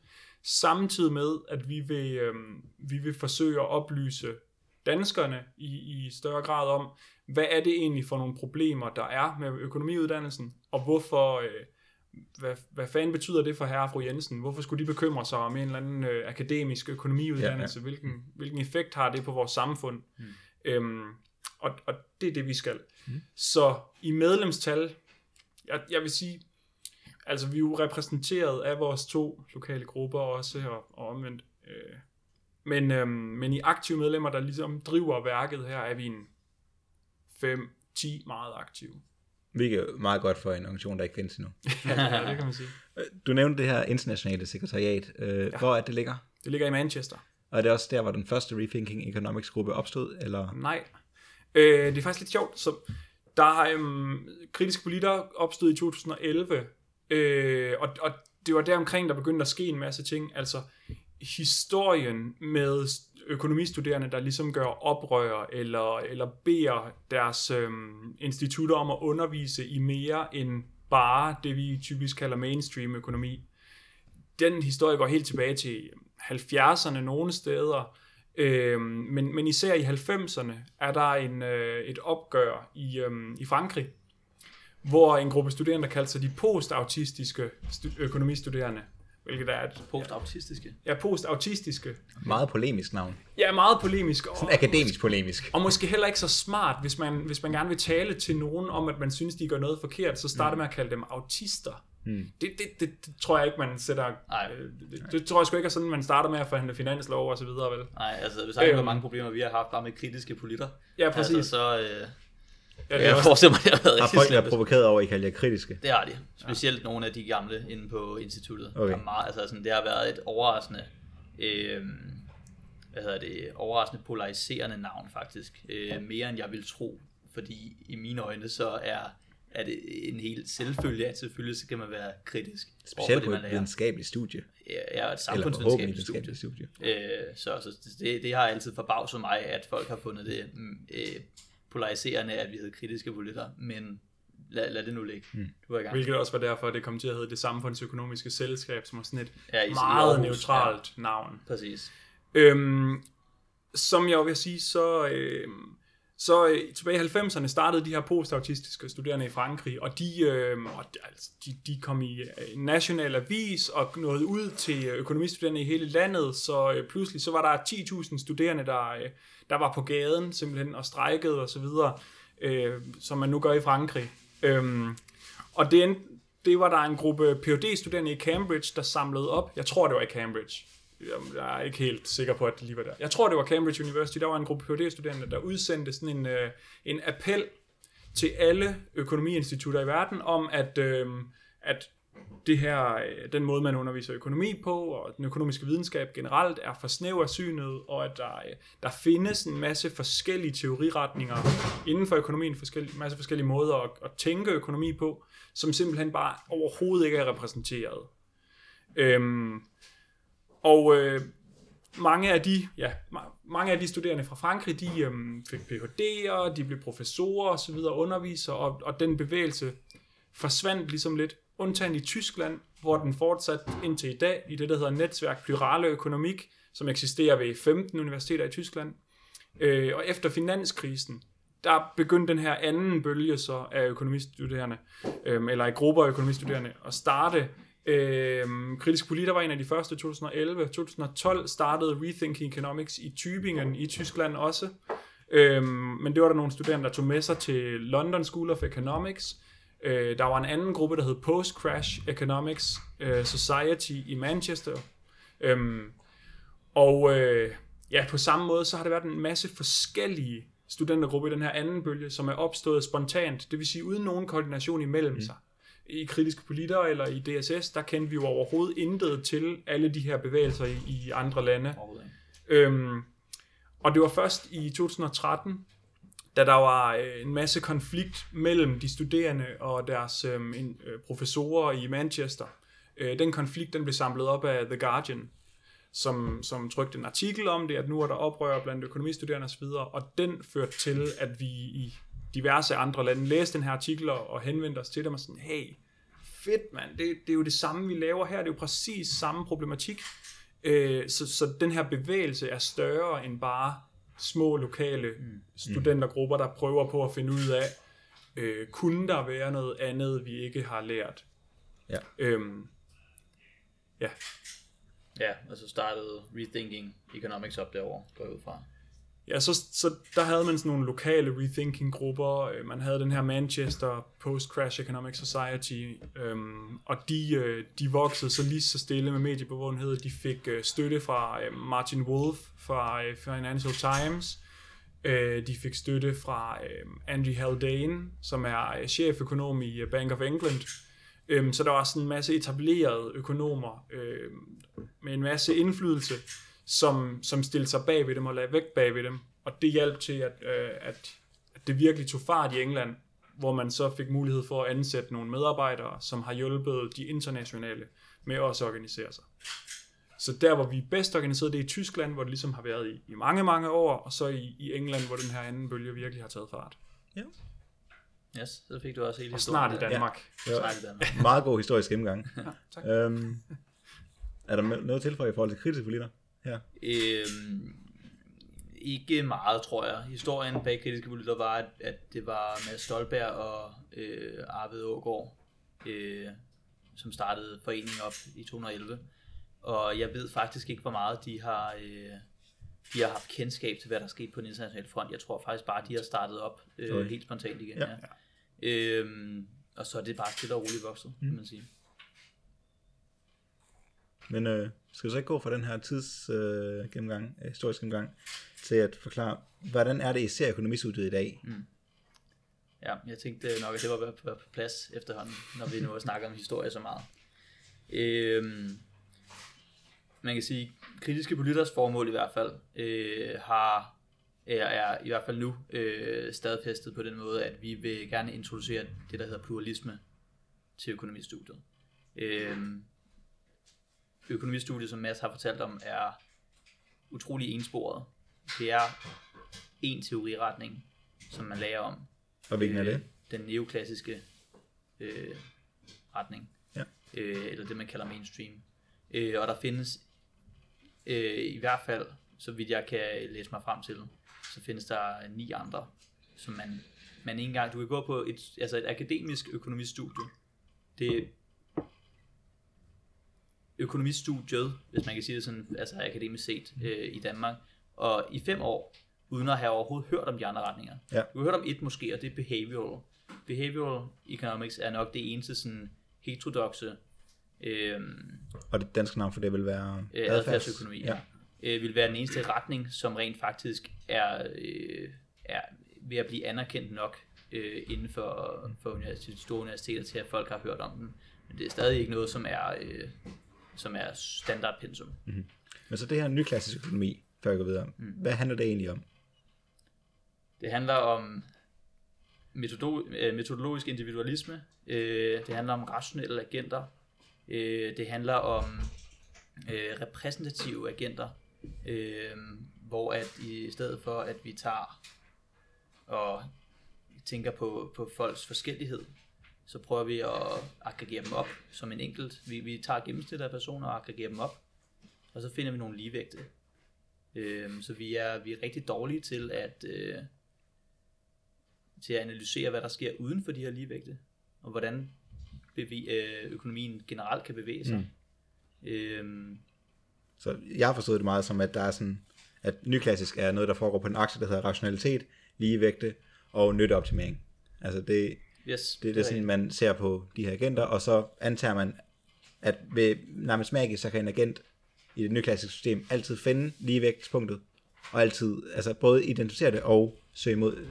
samtidig med, at vi vil, øhm, vi vil forsøge at oplyse danskerne i, i større grad om, hvad er det egentlig for nogle problemer, der er med økonomiuddannelsen, og hvorfor, øh, hvad, hvad fanden betyder det for herre og fru Jensen? Hvorfor skulle de bekymre sig om en eller anden øh, akademisk økonomiuddannelse? Ja, ja. Hvilken, hvilken effekt har det på vores samfund? Mm. Øhm, og, og det er det, vi skal. Mm. Så i medlemstal, jeg, jeg vil sige, altså vi er jo repræsenteret af vores to lokale grupper også, og, og omvendt. Øh, men, øhm, men i aktive medlemmer, der ligesom driver værket her, er vi en 5-10 meget aktive. Hvilket er meget godt for en organisation, der ikke findes endnu. ja, det kan man sige. Du nævnte det her internationale sekretariat. Øh, ja. Hvor er det ligger? Det ligger i Manchester. Og er det også der, hvor den første Rethinking Economics gruppe opstod? Eller? Nej. Øh, det er faktisk lidt sjovt. Så der har øhm, kritiske politikere opstået i 2011, øh, og, og det var der omkring, der begyndte at ske en masse ting. Altså, historien med økonomistuderende, der ligesom gør oprør eller, eller beder deres øhm, institutter om at undervise i mere end bare det, vi typisk kalder mainstream økonomi. Den historie går helt tilbage til 70'erne nogle steder, øhm, men, men især i 90'erne er der en, øh, et opgør i, øhm, i Frankrig, hvor en gruppe studerende, der kaldte sig de postautistiske økonomistuderende, hvilket er et... Postautistiske? Ja, postautistiske. Meget polemisk navn. Ja, meget polemisk. Og, Sådan akademisk polemisk. Og måske heller ikke så smart, hvis man, hvis man gerne vil tale til nogen om, at man synes, de gør noget forkert, så starter mm. med at kalde dem autister. Mm. Det, det, det, det, tror jeg ikke, man sætter... Nej. Øh, det, det, tror jeg sgu ikke er sådan, man starter med at forhandle finanslov og så videre, vel? Nej, altså hvis der er øhm, mange problemer, vi har haft bare med kritiske politter. Ja, præcis. Altså, så, øh, Det jeg forestiller mig, det har været Har folk været provokeret over, at I kalder jer kritiske? Det har de. Specielt ja. nogle af de gamle inde på instituttet. Okay. Der meget, altså sådan, det har været et overraskende, øh, hvad hedder det, overraskende polariserende navn faktisk. Øh, mere end jeg vil tro. Fordi i mine øjne, så er, er det en helt selvfølge, at selvfølgelig så kan man være kritisk. Specielt på et videnskabeligt studie. Ja, et samfundsvidenskabeligt studie. studie. Øh, så så det, det har altid forbavset mig, at folk har fundet det øh, polariserende, at vi hed kritiske politter, men lad, lad det nu ligge. Mm. Du var i gang. Hvilket også var derfor, at det kom til at hedde det samfundsøkonomiske selskab, som var sådan et ja, i, meget i neutralt ja. navn. Præcis. Øhm, som jeg vil sige, så, øh, så øh, tilbage i 90'erne startede de her postautistiske studerende i Frankrig, og de, øh, og altså, de, de kom i øh, en national avis og nåede ud til økonomistuderende i hele landet, så øh, pludselig så var der 10.000 studerende, der, øh, der var på gaden simpelthen og strejkede og så videre, øh, som man nu gør i Frankrig. Øhm, og det, det var der en gruppe phd studerende i Cambridge, der samlede op. Jeg tror, det var i Cambridge. Jeg er ikke helt sikker på, at det lige var der. Jeg tror, det var Cambridge University. Der var en gruppe phd studerende der udsendte sådan en, øh, en appel til alle økonomiinstitutter i verden om, at, øh, at det her, øh, den måde, man underviser økonomi på, og den økonomiske videnskab generelt, er for snæver synet, og at der, øh, der findes en masse forskellige teoriretninger inden for økonomien, en masse forskellige måder at, at tænke økonomi på, som simpelthen bare overhovedet ikke er repræsenteret. Øhm, og øh, mange af de, ja, mange af de studerende fra Frankrig, de øhm, fik Ph.D.'er, de blev professorer osv., undervisere, og, og den bevægelse forsvandt ligesom lidt undtagen i Tyskland, hvor den fortsat indtil i dag i det, der hedder Netværk Plurale Økonomik, som eksisterer ved 15 universiteter i Tyskland. Øh, og efter finanskrisen, der begyndte den her anden bølge så af økonomistuderende, øh, eller i grupper af økonomistuderende, at starte. Øh, Kritisk Politik var en af de første i 2011. 2012 startede Rethinking Economics i Tübingen i Tyskland også. Øh, men det var der nogle studerende, der tog med sig til London School of Economics, Øh, der var en anden gruppe, der hed Post Crash Economics øh, Society i Manchester. Øhm, og øh, ja, på samme måde, så har der været en masse forskellige studentergrupper i den her anden bølge, som er opstået spontant, det vil sige uden nogen koordination imellem mm. sig. I kritiske politter eller i DSS, der kendte vi jo overhovedet intet til alle de her bevægelser i, i andre lande. Øhm, og det var først i 2013, da der var øh, en masse konflikt mellem de studerende og deres øh, en, øh, professorer i Manchester. Øh, den konflikt den blev samlet op af The Guardian, som, som trykte en artikel om det, at nu er der oprør blandt økonomistuderende osv., og den førte til, at vi i diverse andre lande læste den her artikel og, og henvendte os til dem og sådan, hey, fedt mand, det, det er jo det samme, vi laver her, det er jo præcis samme problematik. Øh, så, så den her bevægelse er større end bare små lokale studentergrupper, der prøver på at finde ud af, øh, kunne der være noget andet, vi ikke har lært? Ja. Øhm, ja, Ja, og så startede Rethinking Economics op derovre, går jeg ud fra. Ja, så, så der havde man sådan nogle lokale rethinking-grupper. Øh, man havde den her Manchester Post-Crash Economic Society, øhm, og de, øh, de voksede så lige så stille med mediebevågenhed. De fik øh, støtte fra øh, Martin Wolf fra øh, Financial Times. Øh, de fik støtte fra øh, Andy Haldane, som er øh, cheføkonom i øh, Bank of England. Øhm, så der var sådan en masse etablerede økonomer øh, med en masse indflydelse, som, som stillede sig bag ved dem og lagde vægt bag ved dem. Og det hjalp til, at, øh, at, at det virkelig tog fart i England, hvor man så fik mulighed for at ansætte nogle medarbejdere, som har hjulpet de internationale med også at organisere sig. Så der, hvor vi er bedst organiseret, det er i Tyskland, hvor det ligesom har været i, i mange, mange år, og så i, i England, hvor den her anden bølge virkelig har taget fart. Yes, så fik du også hele Og historien snart i. Danmark. Ja. Snart i Danmark. Meget god historisk gennemgang. Ja, tak. øhm, er der noget til for i forhold til kritiske politikere? Her? Øhm, ikke meget, tror jeg. Historien bag kritiske politikere var, at, at det var Mads Stolberg og øh, Arvid Ågaard, øh, som startede foreningen op i 2011. Og jeg ved faktisk ikke, hvor meget de har, øh, de har haft kendskab til, hvad der er sket på den internationale front. Jeg tror faktisk bare, de har startet op øh, Okay. helt spontant igen. Ja. Ja. Øhm, og så er det bare stille og roligt vokset, mm. kan man sige. Men øh, skal vi så ikke gå fra den her tids øh, gennemgang, øh, historisk gennemgang, til at forklare, hvordan er det, I ser økonomistudiet i dag? Mm. Ja, jeg tænkte nok, at det var på, på plads efterhånden, når vi nu har snakket om historie så meget. Øhm, man kan sige, kritiske politikers formål i hvert fald øh, har er, er i hvert fald nu øh, stadfæstet på den måde, at vi vil gerne introducere det, der hedder pluralisme til økonomistudiet. Øhm, økonomistudiet, som Mads har fortalt om, er utrolig ensporet. Det er en teoriretning, som man lærer om, Og hvilken er det? øh, den neoklassiske øh, retning. Ja. Øh, eller det, man kalder mainstream. Øh, og der findes øh, i hvert fald, så vidt jeg kan læse mig frem til, så findes der ni andre, som man, man ikke engang, du kan gå på et, altså et akademisk økonomistudie. Det økonomistudiet, hvis man kan sige det sådan, altså akademisk set øh, i Danmark, og i fem år, uden at have overhovedet hørt om de andre retninger. Ja. Du har hørt om et måske, og det er behavioral. Behavioral economics er nok det eneste sådan heterodoxe øh, Og det danske navn for det vil være øh, adfærdsøkonomi. Ja. Øh, vil være den eneste retning, som rent faktisk er, øh, er ved at blive anerkendt nok øh, inden for, for universitet, store universiteter til, at folk har hørt om den. Men det er stadig ikke noget, som er, øh, som er standardpensum. Men så det her nyklassisk økonomi, før jeg går videre. Mm. Hvad handler det egentlig om? Det handler om metodo- øh, metodologisk individualisme. Øh, det handler om rationelle agenter. Øh, det handler om repræsentative agenter, hvor at i stedet for at vi tager og tænker på, på folks forskellighed, så prøver vi at aggregere dem op som en enkelt. Vi, vi tager gennemsnit af personer og aggregerer dem op, og så finder vi nogle ligevægte. Øh, så vi er, vi er rigtig dårlige til at, øh, til at analysere, hvad der sker uden for de her ligevægte, og hvordan bevæ- øh, økonomien generelt kan bevæge sig. Mm. Øhm, Så jeg har forstået det meget som, at der er sådan, at nyklassisk er noget, der foregår på en akse, der hedder rationalitet, ligevægte og nytteoptimering. Altså det, yes, det er det, sådan, man ser på de her agenter, og så antager man, at ved nærmest magisk, så kan en agent i det nyklassiske system altid finde ligevægtspunktet, og altid, altså både identificere det og søge mod,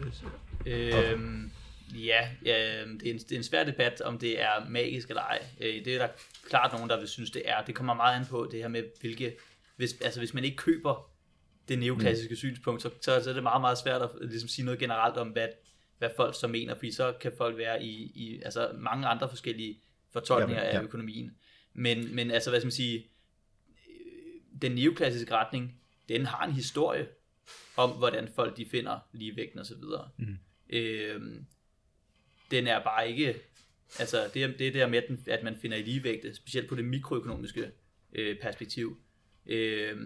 Øhm, ja, ja det, er en, det er en svær debat, om det er magisk eller ej. Øh, det er der klart nogen, der vil synes, det er. Det kommer meget an på det her med, hvilke... Hvis, altså, hvis man ikke køber det neoklassiske mm. synspunkt, så, så, så er det meget, meget svært at ligesom, sige noget generelt om, hvad, hvad folk så mener, fordi så kan folk være i, i altså, mange andre forskellige fortolkninger Jamen, ja. af økonomien. Men, men altså, hvad skal man sige, øh, den neoklassiske retning, den har en historie om, hvordan folk de finder ligevægten og så videre. Mm. Øhm, den er bare ikke, altså det, det er der med, at den- at man finder i ligevægte, specielt på det mikroøkonomiske øh, perspektiv, øh,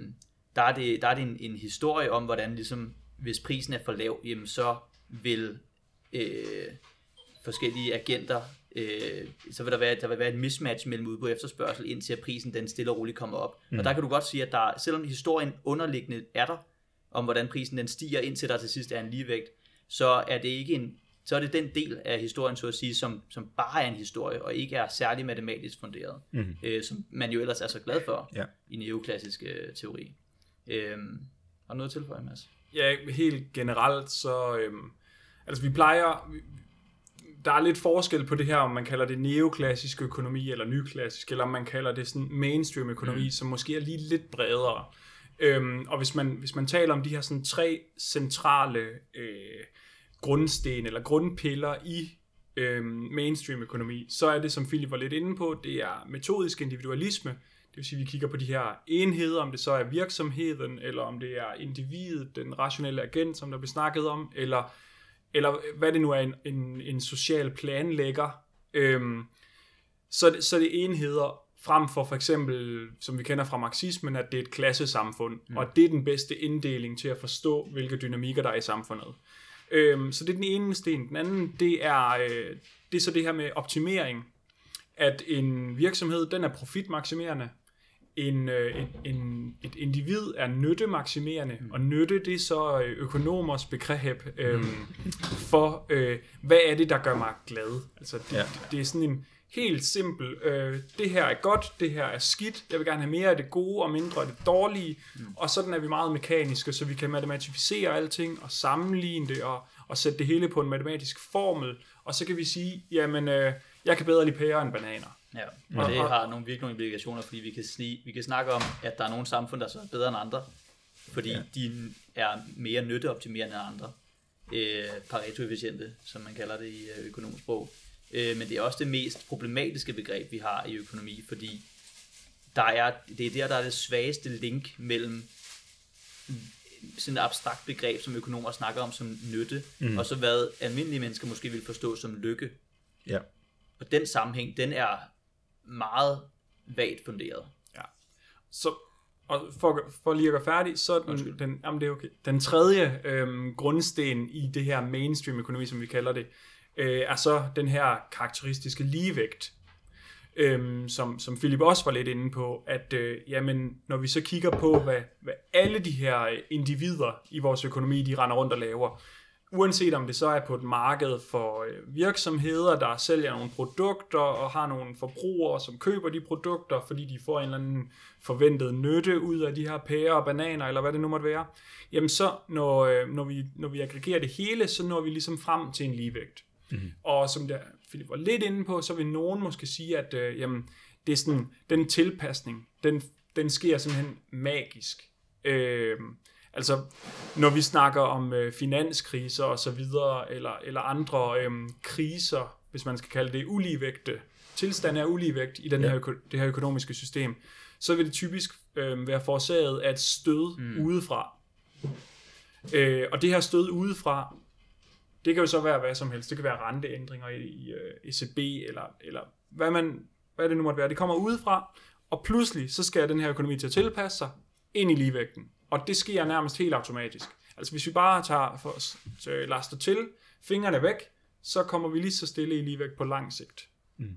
der er det, der er det en, en historie om, hvordan ligesom, hvis prisen er for lav, jamen så vil øh, forskellige agenter, øh, så vil der være, der vil være et mismatch mellem udbud og efterspørgsel, indtil at prisen den stille og roligt kommer op. Mm. Og der kan du godt sige, at der, selvom historien underliggende er der, om hvordan prisen den stiger, indtil der til sidst er en ligevægt, så er det ikke en så er det den del af historien, så at sige, som, som bare er en historie, og ikke er særlig matematisk funderet, mm. øh, som man jo ellers er så glad for Ja. i neoklassisk øh, teori. Øhm, har du noget til for, Mads? Ja, helt generelt, så... Øhm, altså, vi plejer... Der er lidt forskel på det her, om man kalder det neoklassisk økonomi, eller nyklassisk, eller om man kalder det sådan mainstream økonomi, mm. som måske er lige lidt bredere. Øhm, og hvis man, hvis man taler om de her sådan tre centrale øh, grundsten, eller grundpiller i øhm, mainstream økonomi, så er det, som Philip var lidt inde på, det er metodisk individualisme, det vil sige, at vi kigger på de her enheder, om det så er virksomheden, eller om det er individet, den rationelle agent, som der blev snakket om, eller, eller hvad det nu er, en, en, en social planlægger. Øhm, så, er det- så er det enheder frem for for eksempel, som vi kender fra marxismen, at det er et klassesamfund, mm. og det er den bedste inddeling til at forstå, hvilke dynamikker der er i samfundet. Øhm, så det er den ene sten. Den anden, det er, øh, det er så det her med optimering. At en virksomhed, den er profitmaksimerende. En, øh, en, en, et individ er nyttemaksimerende, mm. og nytte, det er så øh, økonomers begreb øh, for, øh, hvad er det, der gør mig glad? Altså, det, Ja. ja. det er sådan en helt simpel, øh, det her er godt, det her er skidt, jeg vil gerne have mere af det gode og mindre af det dårlige, mm. og sådan er vi meget mekaniske, så vi kan matematificere alting og sammenligne det og, og sætte det hele på en matematisk formel, og så kan vi sige, jamen, øh, jeg kan bedre lide pærer end bananer. Ja, og det har nogle virkelig nogle implikationer, fordi vi kan, sni, vi kan snakke om, at der er nogle samfund, der så er bedre end andre, fordi ja. de er mere nytteoptimerende end andre. Øh, Pareto-efficiente, som man kalder det i øh, økonomisk sprog. Øh, men det er også det mest problematiske begreb, vi har i økonomi, fordi der er, det er der, der er det svageste link mellem sådan et abstrakt begreb, som økonomer snakker om som nytte, mm. og så hvad almindelige mennesker måske vil forstå som lykke. Ja. Og den sammenhæng, den er meget vagt funderet. Ja. Så og for, for lige at gøre færdig, så er den, den, jamen det er okay. den tredje øhm, grundsten i det her mainstream økonomi, som vi kalder det, øh, er så den her karakteristiske ligevægt, øhm, som, som Philip også var lidt inde på, at øh, jamen, når vi så kigger på, hvad, hvad alle de her øh, individer i vores økonomi, de render rundt og laver, uanset om det så er på et marked for øh, virksomheder, der sælger nogle produkter og har nogle forbrugere, som køber de produkter, fordi de får en eller anden forventet nytte ud af de her pærer og bananer, eller hvad det nu måtte være, jamen så, når, øh, når, vi, når vi aggregerer det hele, så når vi ligesom frem til en ligevægt. Mm-hmm. Og som der Philip var lidt inde på, så vil nogen måske sige, at øh, jamen, det er sådan, den tilpasning, den, den sker simpelthen magisk. Øh, altså, når vi snakker om øh, finanskriser og så videre, eller, eller andre øh, kriser, hvis man skal kalde det uligevægte, tilstand af uligevægt i den Ja. her, det her økonomiske system, så vil det typisk øh, være forårsaget af et stød mm. udefra. Øh, og det her stød udefra, det kan jo så være hvad som helst. Det kan være renteændringer i, i uh, ECB, eller, eller hvad, man, hvad det nu måtte være. Det kommer udefra, og pludselig så skal den her økonomi til at tilpasse sig ind i ligevægten. Og det sker nærmest helt automatisk. Altså hvis vi bare tager for os, så laster til, fingrene væk, så kommer vi lige så stille i ligevægt på lang sigt. Mm.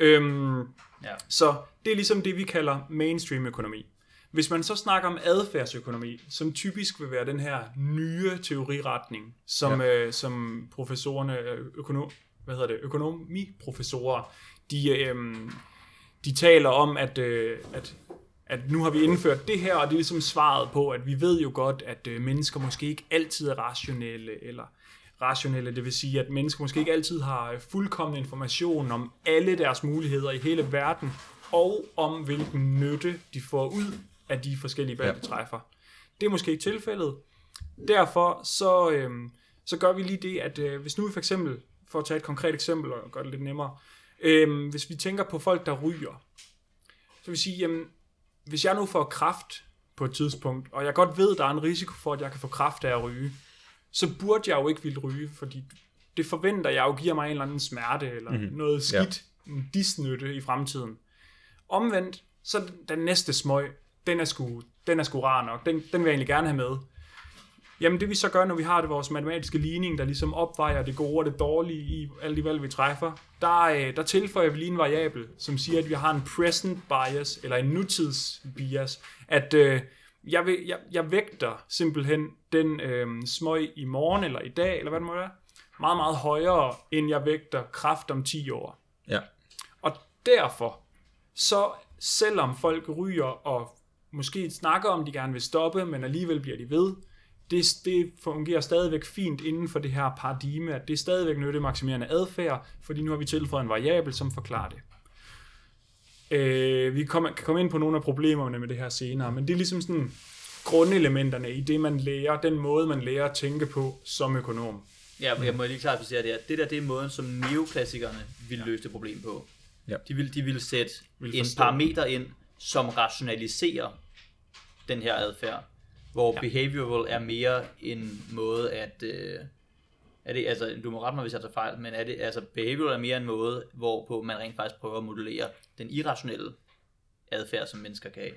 Øhm, Ja. så det er ligesom det, vi kalder mainstream økonomi. Hvis man så snakker om adfærdsøkonomi, som typisk vil være den her nye teoriretning, som, ja. øh, som professorerne, øh, økonom, hvad hedder det, økonomiprofessorer, de, øh, de taler om, at, øh, at, at nu har vi indført det her, og det er ligesom svaret på, at vi ved jo godt, at øh, mennesker måske ikke altid er rationelle, eller rationelle, det vil sige, at mennesker måske ikke altid har øh, fuldkommen information om alle deres muligheder i hele verden, og om hvilken nytte de får ud af de forskellige valg, de træffer. Det er måske ikke tilfældet. Derfor så, øh, så gør vi lige det, at øh, hvis nu vi for eksempel, for at tage et konkret eksempel og gøre det lidt nemmere, øh, hvis vi tænker på folk, der ryger, så vil vi sige, jamen, hvis jeg nu får kraft på et tidspunkt, og jeg godt ved, der er en risiko for, at jeg kan få kraft af at ryge, så burde jeg jo ikke ville ryge, fordi det forventer jeg jo giver mig en eller anden smerte, eller mm-hmm. noget skidt, ja. en disnytte i fremtiden. Omvendt, så den næste smøg, den er sgu, den er sgu rar nok, den, den vil jeg egentlig gerne have med. Jamen det vi så gør, når vi har det vores matematiske ligning, der ligesom opvejer det gode og det dårlige i alle de valg, vi træffer, der, øh, der tilføjer vi lige en variabel, som siger, at vi har en present bias, eller en nutids bias, at øh, jeg, vil, jeg, jeg vægter simpelthen den øh, smøg i morgen, eller i dag, eller hvad det må være, meget, meget højere, end jeg vægter kraft om 10 år. Ja. Og derfor, så selvom folk ryger og måske snakker om, de gerne vil stoppe, men alligevel bliver de ved, det, det fungerer stadigvæk fint inden for det her paradigme, at det er stadigvæk nyttemaksimerende adfærd, fordi nu har vi tilføjet en variabel, som forklarer det. Øh, vi kommer, kan komme ind på nogle af problemerne med det her senere, men det er ligesom sådan grundelementerne i det, man lærer, den måde, man lærer at tænke på som økonom. Ja, jeg må lige klart sige det, at det der det er måden, som neoklassikerne ville løse det problem på. Ja. De vil, de vil sætte Vil en parameter ind, som rationaliserer den her adfærd, hvor Ja. behavioral er mere en måde at... Øh, er det, altså, du må rette mig, hvis jeg tager fejl, men er det, altså, behavioral er mere en måde, hvorpå man rent faktisk prøver at modellere den irrationelle adfærd, som mennesker kan have.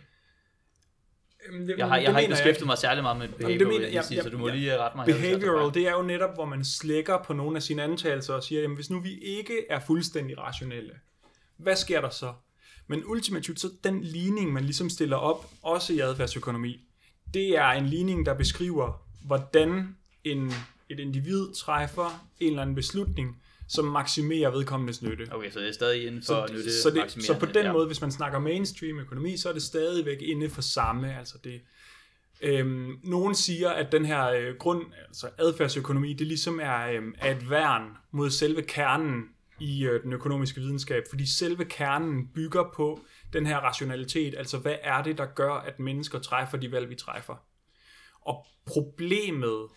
Jamen, det, Jeg har, det jeg har ikke beskæftiget mig særlig meget med behavioral, mener- mener, sige, ja, så du må ja. lige rette mig. jeg. Behavioral, det er jo netop, hvor man slækker på nogle af sine antagelser og siger, jamen hvis nu vi ikke er fuldstændig rationelle, hvad sker der så? Men ultimativt, så den ligning, man ligesom stiller op, også i adfærdsøkonomi, det er en ligning, der beskriver, hvordan en, et individ træffer en eller anden beslutning, som maksimerer vedkommendes nytte. Okay, så det er stadig inden for Så, nytte så, det, så på den ja. måde, hvis man snakker mainstream økonomi, så er det stadigvæk inde for samme. Altså det, øhm, nogen siger, at den her øh, grund, altså adfærdsøkonomi, det ligesom er, øhm, er et værn mod selve kernen i øh, den økonomiske videnskab, fordi selve kernen bygger på den her rationalitet, altså hvad er det, der gør, at mennesker træffer de valg, vi træffer. Og problemet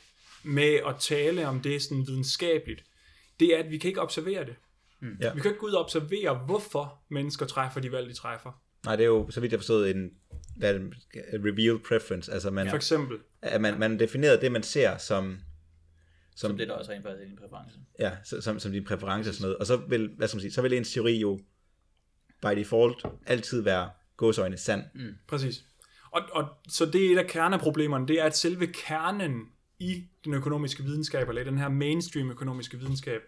med at tale om det sådan videnskabeligt, det er, at vi kan ikke observere det. Ja. Vi kan ikke gå ud og observere, hvorfor mennesker træffer de valg, de træffer. Nej, det er jo, så vidt jeg forstået, en, hvad det, revealed preference. Altså, man, For eksempel. at man, man definerer det, man ser som, Som som, det der også rent faktisk er din præference. ja, så- som, som din præference og sådan noget. Og så vil, hvad skal man sige, så vil ens teori jo by default altid være gåsøjne sand. Mm. Præcis. Og, og, så det er et af kerneproblemerne, det er, at selve kernen i den økonomiske videnskab, eller i den her mainstream økonomiske videnskab,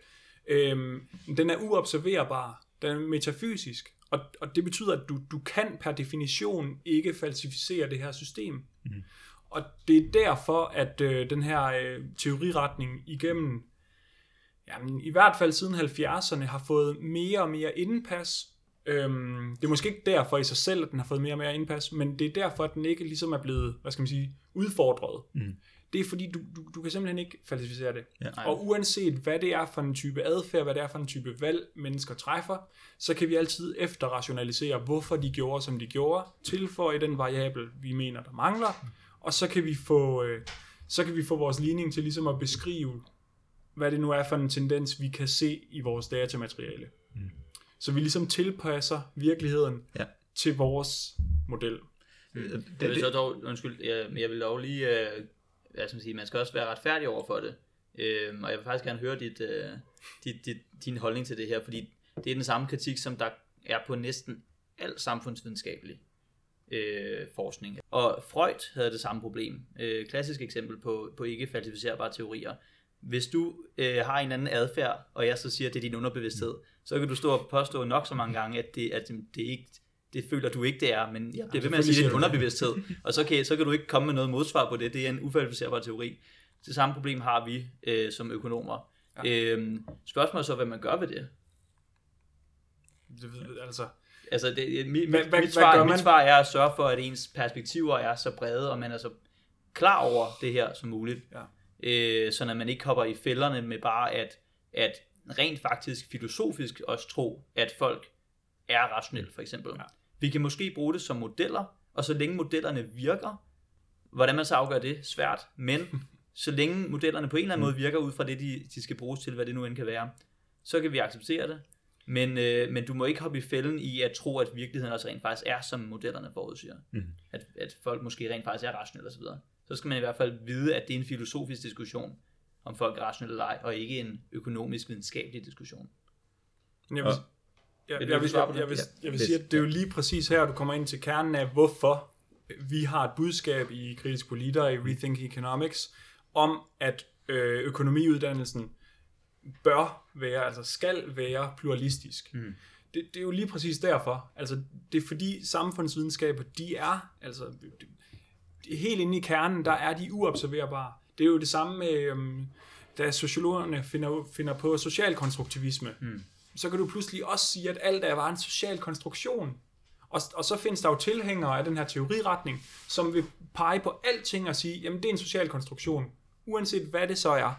øhm, den er uobserverbar, den er metafysisk, og, og det betyder, at du, du kan per definition ikke falsificere det her system. Mm. Og det er derfor, at øh, den her øh, teoriretning igennem, jamen, i hvert fald siden 70'erne, har fået mere og mere indpas. Øhm, det er måske ikke derfor i sig selv, at den har fået mere og mere indpas, men det er derfor, at den ikke ligesom er blevet, hvad skal man sige, udfordret. Mm. Det er fordi, du, du, du kan simpelthen ikke falsificere det. Ja. Og uanset hvad det er for en type adfærd, hvad det er for en type valg, mennesker træffer, så kan vi altid efterrationalisere, hvorfor de gjorde, som de gjorde, tilføje den variabel, vi mener, der mangler, og så kan vi få, øh, så kan vi få vores ligning til ligesom at beskrive, hvad det nu er for en tendens, vi kan se i vores datamateriale. Mm. Så vi ligesom tilpasser virkeligheden Ja. til vores model. Det, Jeg vil så dog, undskyld, jeg, men jeg vil dog lige, øh, hvad skal man sige, man skal også være retfærdig over for det. Øh, og jeg vil faktisk gerne høre dit, øh, dit, dit, din holdning til det her, fordi det er den samme kritik, som der er på næsten al samfundsvidenskabelig øh, forskning. Og Freud havde det samme problem. Øh, klassisk eksempel på, på ikke falsificerbare teorier. Hvis du øh, har en anden adfærd, og jeg så siger, at det er din underbevidsthed, så kan du stå og påstå nok så mange gange, at det, at det ikke det føler du ikke, det er, men jeg bliver ved med at sige, det er din underbevidsthed, og så kan, så kan du ikke komme med noget modsvar på det, det er en ufalsificerbar teori. Det samme problem har vi øh, som økonomer. Ja. Øhm, spørgsmålet er så, hvad man gør ved det. Det, altså, Altså, det, mit, Hvad- mit, hvad- mit, hvad svar, gør mit svar er at sørge for, at ens perspektiver er så brede, og man er så klar over det her som muligt. Ja. Øh, så man ikke hopper i fælderne med bare at, at rent faktisk filosofisk også tro, at folk er rationelle, for eksempel. Ja. Vi kan måske bruge det som modeller, og så længe modellerne virker, Hvordan man så afgør det, svært, men så længe modellerne på en eller anden måde virker ud fra det, de, de skal bruges til, hvad det nu end kan være, så kan vi acceptere det. Men, øh, men du må ikke hoppe i fælden i at tro, at virkeligheden også rent faktisk er, som modellerne forudsiger. Mm. At, at folk måske rent faktisk er rationelle osv. Så, skal man i hvert fald vide, at det er en filosofisk diskussion, om folk er rationelle eller ej, og ikke en økonomisk videnskabelig diskussion. Jeg vil, jeg, Vil jeg, du vil, jeg, jeg, vil, Ja, jeg vil sige, at det er jo lige præcis her, du kommer ind til kernen af, hvorfor vi har et budskab i Kritisk Politer, i Rethink Economics, om at øh, økonomiuddannelsen bør være, altså skal være pluralistisk. Mm. Det, det er jo lige præcis derfor. Altså, det er fordi samfundsvidenskaber, de er, altså, helt inde i kernen, der er de uobserverbare. Det er jo det samme med, øhm, da sociologerne finder, finder på socialkonstruktivisme. Mm. Så kan du pludselig også sige, at alt er bare en social konstruktion. Og, og så findes der jo tilhængere af den her teoriretning, som vil pege på alting og sige, jamen det er en social konstruktion, uanset hvad det så er.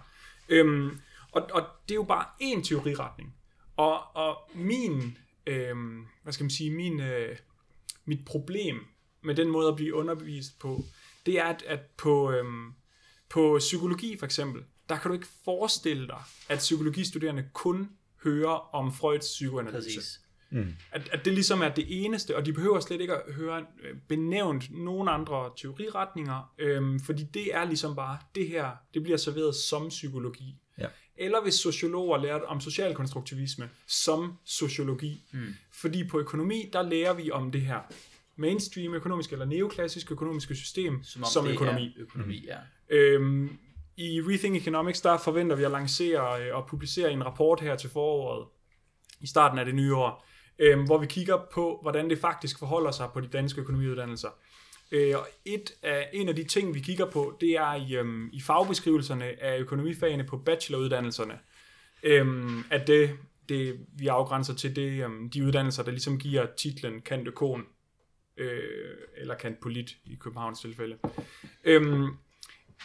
Øhm, og, og det er jo bare én teoriretning. Og, og min, øhm, hvad skal man sige, min, øh, mit problem med den måde at blive undervist på, det er, at, at på, øhm, på psykologi for eksempel, der kan du ikke forestille dig, at psykologistuderende kun hører om Freuds psykoanalyse. Præcis. At, at det ligesom er det eneste, og de behøver slet ikke at høre øh, benævnt nogen andre teoriretninger, øhm, fordi det er ligesom bare, det her, det bliver serveret som psykologi. Ja. Eller hvis sociologer lærte om socialkonstruktivisme som sociologi. Mm. Fordi på økonomi, der lærer vi om det her mainstream økonomiske eller neoklassiske økonomiske system Som som, økonomi. er økonomi, ja. Øhm, I Rethink Economics, der forventer vi at lancere øh, og publicere en rapport her til foråret, i starten af det nye år, øhm, hvor vi kigger på, hvordan det faktisk forholder sig på de danske økonomiuddannelser. Øh, og et af, en af de ting, vi kigger på, det er i, øhm, i fagbeskrivelserne af økonomifagene på bacheloruddannelserne, øhm, at det, det, vi afgrænser til det, øhm, de uddannelser, der ligesom giver titlen kant økon, øh, eller kant polit i Københavns tilfælde. Øhm,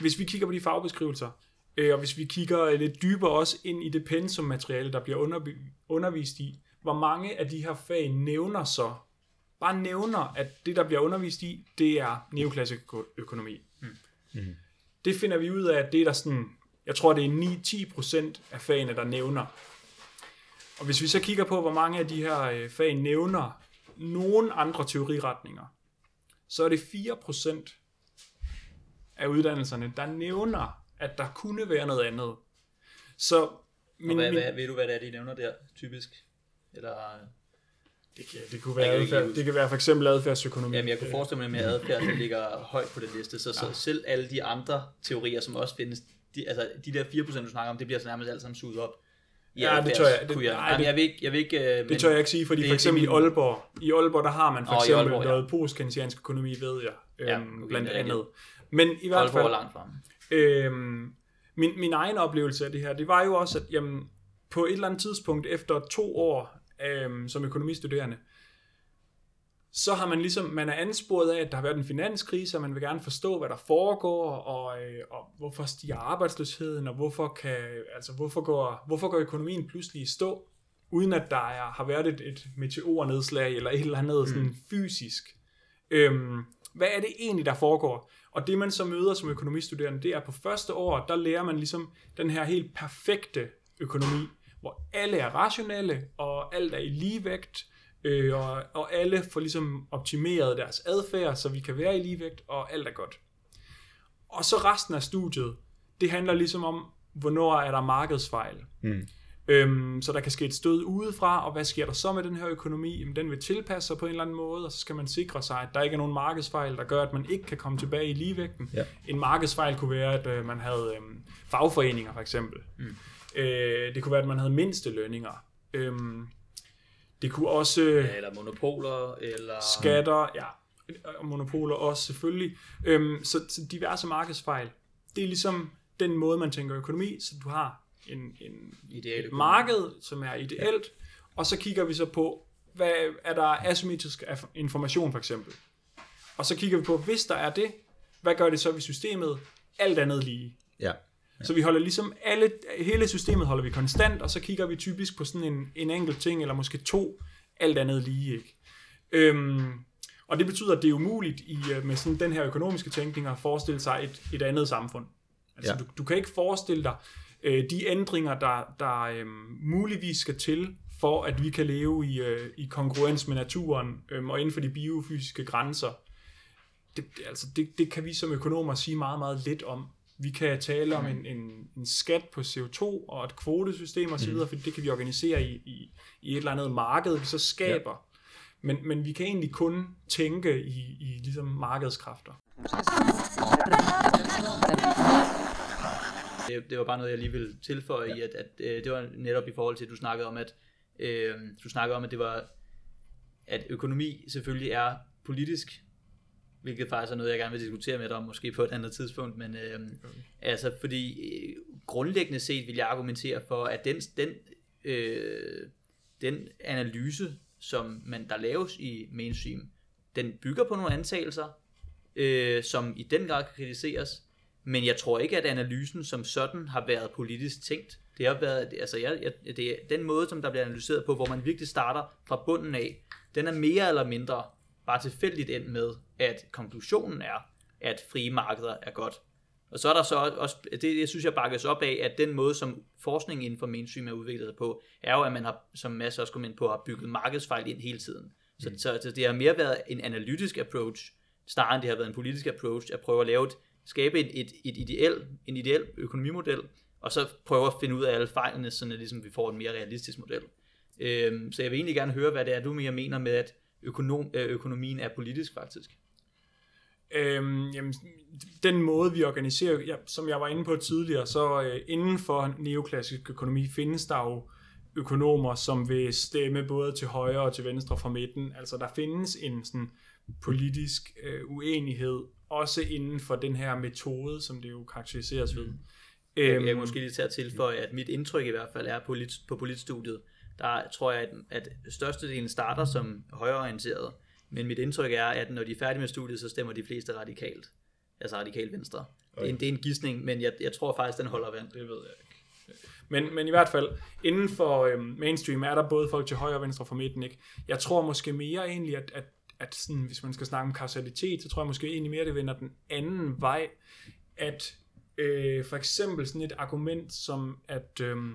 hvis vi kigger på de fagbeskrivelser, øh, og hvis vi kigger lidt dybere også ind i det pensummateriale, der bliver undervi- undervist i, hvor mange af de her fag nævner så, bare nævner, at det, der bliver undervist i, det er neoklassisk øko- økonomi. Mm. Det finder vi ud af, at det er der sådan, jeg tror, det er 9-10% af fagene, der nævner. Og hvis vi så kigger på, hvor mange af de her øh, fag nævner nogen andre teoriretninger, så er det 4% af uddannelserne, der nævner, at der kunne være noget andet. Så Og min, hvad, min, hvad, ved du, hvad det er, de nævner der, typisk? Eller, det, kan, det, kunne være Jeg adfærd, det kan være for eksempel adfærdsøkonomi. jamen, jeg kunne forestille mig med adfærd, der ligger højt på den liste, så, så selv alle de andre teorier, som også findes, de, altså de der 4%, du snakker om, det bliver så nærmest alt sammen suget op. i Ja, det tør jeg- det- kunne jeg, nej, det- jeg vil ikke, jeg vil ikke, øh, Det men- tør jeg ikke sige, fordi det- for eksempel det i min- Aalborg, i Aalborg, der har man for i eksempel Aalborg, ja. noget postkensiansk økonomi, ved jeg, Ja, øhm, okay, blandt det andet. Men i hvert Aalborg er fald, langt fremme. Øhm, min, min egen oplevelse af det her, det var jo også, at jamen, på et eller andet tidspunkt efter to år øhm, som økonomistuderende, så har man ligesom, man er ansporet af, at der har været en finanskrise, og man vil gerne forstå, hvad der foregår, og, øh, og hvorfor stiger arbejdsløsheden, og hvorfor, kan, altså, hvorfor, går, hvorfor går økonomien pludselig i stå, uden at der er, har været et, et meteornedslag, eller et eller andet sådan fysisk. Øhm, hvad er det egentlig, der foregår? Og det man så møder som økonomistuderende, det er på første år, der lærer man ligesom den her helt perfekte økonomi, hvor alle er rationelle, og alt er i ligevægt, øh, og, og alle får ligesom optimeret deres adfærd, så vi kan være i ligevægt, og alt er godt. Og så resten af studiet, det handler ligesom om, hvornår er der markedsfejl. Mm. Øhm, så der kan ske et stød udefra, og hvad sker der så med den her økonomi? Jamen, den vil tilpasse sig på en eller anden måde, og så skal man sikre sig, at der ikke er nogen markedsfejl, der gør, at man ikke kan komme tilbage i ligevægten. Ja. En markedsfejl kunne være, at øh, man havde øh, fagforeninger for eksempel. Mm. Øh, det kunne være, at man havde mindste lønninger. Øhm, det kunne også... Ja, eller monopoler, eller... skatter, ja, og monopoler også selvfølgelig. Øhm, så, så diverse markedsfejl. Det er ligesom den måde, man tænker økonomi, så du har en, en, Ideal et marked, som er ideelt, og så kigger vi så på, hvad er der asymmetrisk information for eksempel. Og så kigger vi på, hvis der er det, hvad gør det så ved systemet? Alt andet lige. Ja. Så vi holder ligesom alle, hele systemet holder vi konstant, og så kigger vi typisk på sådan en, en enkelt ting, eller måske to, alt andet lige, ikke? Øhm, Og det betyder, at det er umuligt i, øh, med sådan den her økonomiske tænkning at forestille sig et, et andet samfund. Altså, Ja. du, du kan ikke forestille dig øh, de ændringer, der, der øh, muligvis skal til, for at vi kan leve i, øh, i konkurrence med naturen øh, og inden for de biofysiske grænser. Det, det- altså, det, det kan vi som økonomer sige meget, meget lidt om. Vi kan tale om en, en, en skat på CO2 og et kvotesystem osv., mm. for det kan vi organisere i, i, i et eller andet marked, vi så skaber. Ja. Men, men vi kan egentlig kun tænke i, i ligesom markedskræfter. Det, det var bare noget, jeg lige ville tilføje ja. i, at, at øh, det var netop i forhold til, at du snakkede om, at øh, du snakkede om, at det var, at økonomi selvfølgelig er politisk, hvilket faktisk er noget, jeg gerne vil diskutere med dig om, måske på et andet tidspunkt, men øh, altså, fordi øh, grundlæggende set vil jeg argumentere for, at den, den, øh, den analyse, som man, der laves i mainstream, den bygger på nogle antagelser, øh, som i den grad kan kritiseres, men jeg tror ikke, at analysen som sådan har været politisk tænkt. Det har været, altså jeg, jeg, det er den måde, som der bliver analyseret på, hvor man virkelig starter fra bunden af, den er mere eller mindre bare tilfældigt end med, at konklusionen er, at frie markeder er godt. Og så er der så også, det, det synes jeg bakkes op af, at den måde, som forskningen inden for mainstream er udviklet sig på, er jo, at man har, som Mads også kom ind på, har bygget markedsfejl ind hele tiden. Så, mm. så, så det har mere været en analytisk approach, snarere end det har været en politisk approach, at prøve at lave et, skabe et, et, et ideel, en ideel økonomimodel, og så prøve at finde ud af alle fejlene, så ligesom vi får en mere realistisk model. Øhm, så jeg vil egentlig gerne høre, hvad det er, du mere mener med, at økonom, øh, økonomien er politisk faktisk. Øhm, jamen, den måde, vi organiserer, ja, som jeg var inde på tidligere, så øh, inden for neoklassisk økonomi findes der jo økonomer, som vil stemme både til højre og til venstre fra midten. Altså der findes en sådan politisk øh, uenighed, også inden for den her metode, som det jo karakteriseres ved. Jeg, Øhm, jeg kan måske lige til at tilføje, at mit indtryk i hvert fald er på, lit, på politstudiet, der tror jeg, at, at størstedelen starter som højreorienteret, men mit indtryk er, at når de er færdige med studiet, så stemmer de fleste radikalt. Altså radikalt venstre. Det er, en, det er en gissning, men jeg, jeg tror faktisk, den holder vand. Det ved jeg ikke. Men, men i hvert fald, inden for øhm, mainstream er der både folk til højre og venstre fra midten. Ikke? Jeg tror måske mere egentlig, at, at, at sådan, hvis man skal snakke om kausalitet, så tror jeg måske egentlig mere, det vender den anden vej. At øh, for eksempel sådan et argument som, at, øhm,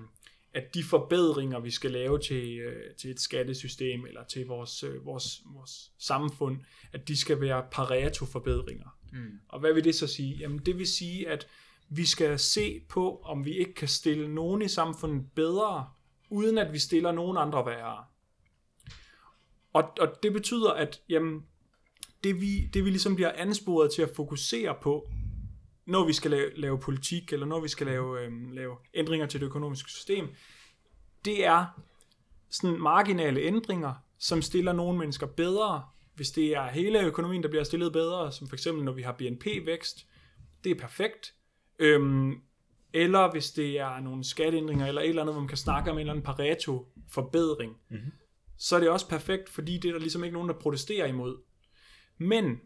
at de forbedringer, vi skal lave til, øh, til et skattesystem eller til vores, øh, vores, vores samfund, at de skal være Pareto-forbedringer. Mm. Og hvad vil det så sige? Jamen det vil sige, at vi skal se på, om vi ikke kan stille nogen i samfundet bedre, uden at vi stiller nogen andre værre. Og, og det betyder, at jamen, det, vi, det vi ligesom bliver ansporet til at fokusere på, når vi skal lave, lave politik, eller når vi skal lave, øhm, lave ændringer til det økonomiske system, det er sådan marginale ændringer, som stiller nogle mennesker bedre, hvis det er hele økonomien, der bliver stillet bedre, som for eksempel når vi har BNP-vækst, det er perfekt. Øhm, eller hvis det er nogle skatteændringer, eller et eller andet, hvor man kan snakke om en eller anden Pareto-forbedring, mm-hmm. så er det også perfekt, fordi det er der ligesom ikke nogen, der protesterer imod. Men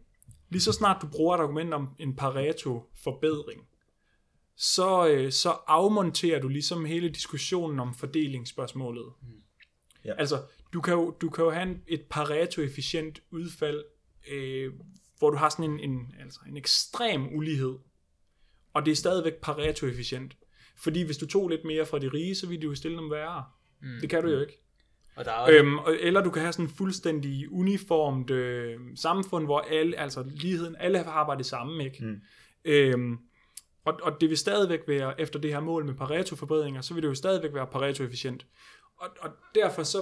lige så snart du bruger et argument om en Pareto-forbedring, så, øh, så afmonterer du ligesom hele diskussionen om fordelingsspørgsmålet. Mm. Ja. Altså, du kan jo, du kan jo have en, et Pareto-efficient udfald, øh, hvor du har sådan en, en, altså en ekstrem ulighed, og det er stadigvæk Pareto-efficient. Fordi hvis du tog lidt mere fra de rige, så ville du jo stille dem værre. Mm. Det kan du jo ikke. Og der er også, Øhm, eller du kan have sådan en fuldstændig uniformt øh, samfund, hvor alle, altså ligheden, alle har det samme, ikke? Mm. Øhm, og, og det vil stadigvæk være, efter det her mål med Pareto-forbedringer, så vil det jo stadigvæk være Pareto-efficient. Og, og derfor så,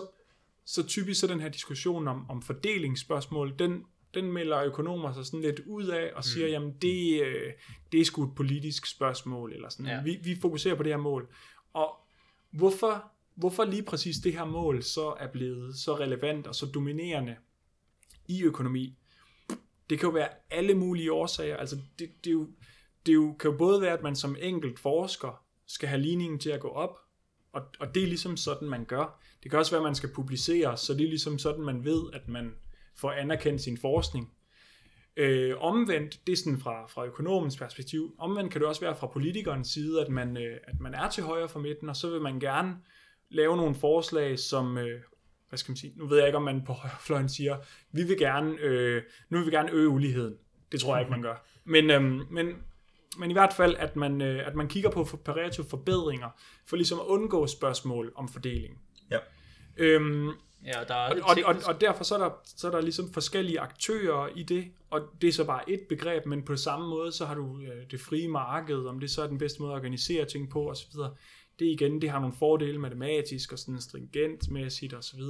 så typisk så den her diskussion om, om fordelingsspørgsmål, den, den melder økonomer sig sådan lidt ud af og siger, mm. jamen det, øh, det er sgu et politisk spørgsmål, eller sådan. Ja. Vi, vi fokuserer på det her mål. Og hvorfor, hvorfor lige præcis det her mål så er blevet så relevant og så dominerende i økonomi, det kan jo være alle mulige årsager. Altså det, det, er jo, det er jo, kan jo både være, at man som enkelt forsker skal have ligningen til at gå op, og, og det er ligesom sådan, man gør. Det kan også være, at man skal publicere, så det er ligesom sådan, man ved, at man får anerkendt sin forskning. Øh, omvendt, det er sådan fra, fra økonomens perspektiv, omvendt kan det også være fra politikernes side, at man, øh, at man er til højre for midten, og så vil man gerne lave nogle forslag, som øh, hvad skal man sige, nu ved jeg ikke, om man på højrefløjen siger, vi vil gerne, øh, nu vil vi gerne øge uligheden. Det tror jeg ikke, man gør. Men, øhm, men, men i hvert fald, at man, øh, at man kigger på Pareto forbedringer, for ligesom at undgå spørgsmål om fordeling. Ja. Øhm, Ja, og der er og, og, og, og derfor så er, der, så er der ligesom forskellige aktører i det, og det er så bare et begreb, men på samme måde, så har du øh, det frie marked, om det så er den bedste måde at organisere ting på osv. Det igen, det har nogle fordele matematisk og sådan stringentmæssigt osv.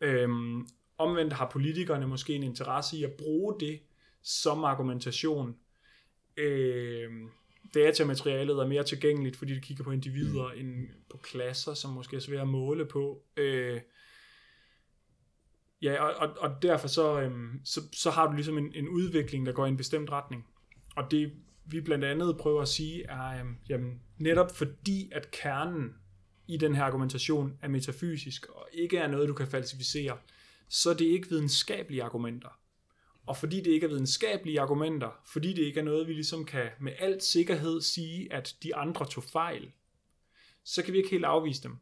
Øhm, omvendt har politikerne måske en interesse i at bruge det som argumentation. Øhm, datamaterialet er mere tilgængeligt, fordi det kigger på individer mm. end på klasser, som måske er svære at måle på. Øh, Ja, og, og, og derfor så, øhm, så, så har du ligesom en, en udvikling, der går i en bestemt retning. Og det vi blandt andet prøver at sige er, øhm, jamen, netop fordi at kernen i den her argumentation er metafysisk og ikke er noget, du kan falsificere, så det er det ikke videnskabelige argumenter. Og fordi det ikke er videnskabelige argumenter, fordi det ikke er noget, vi ligesom kan med al sikkerhed sige, at de andre tog fejl, så kan vi ikke helt afvise dem.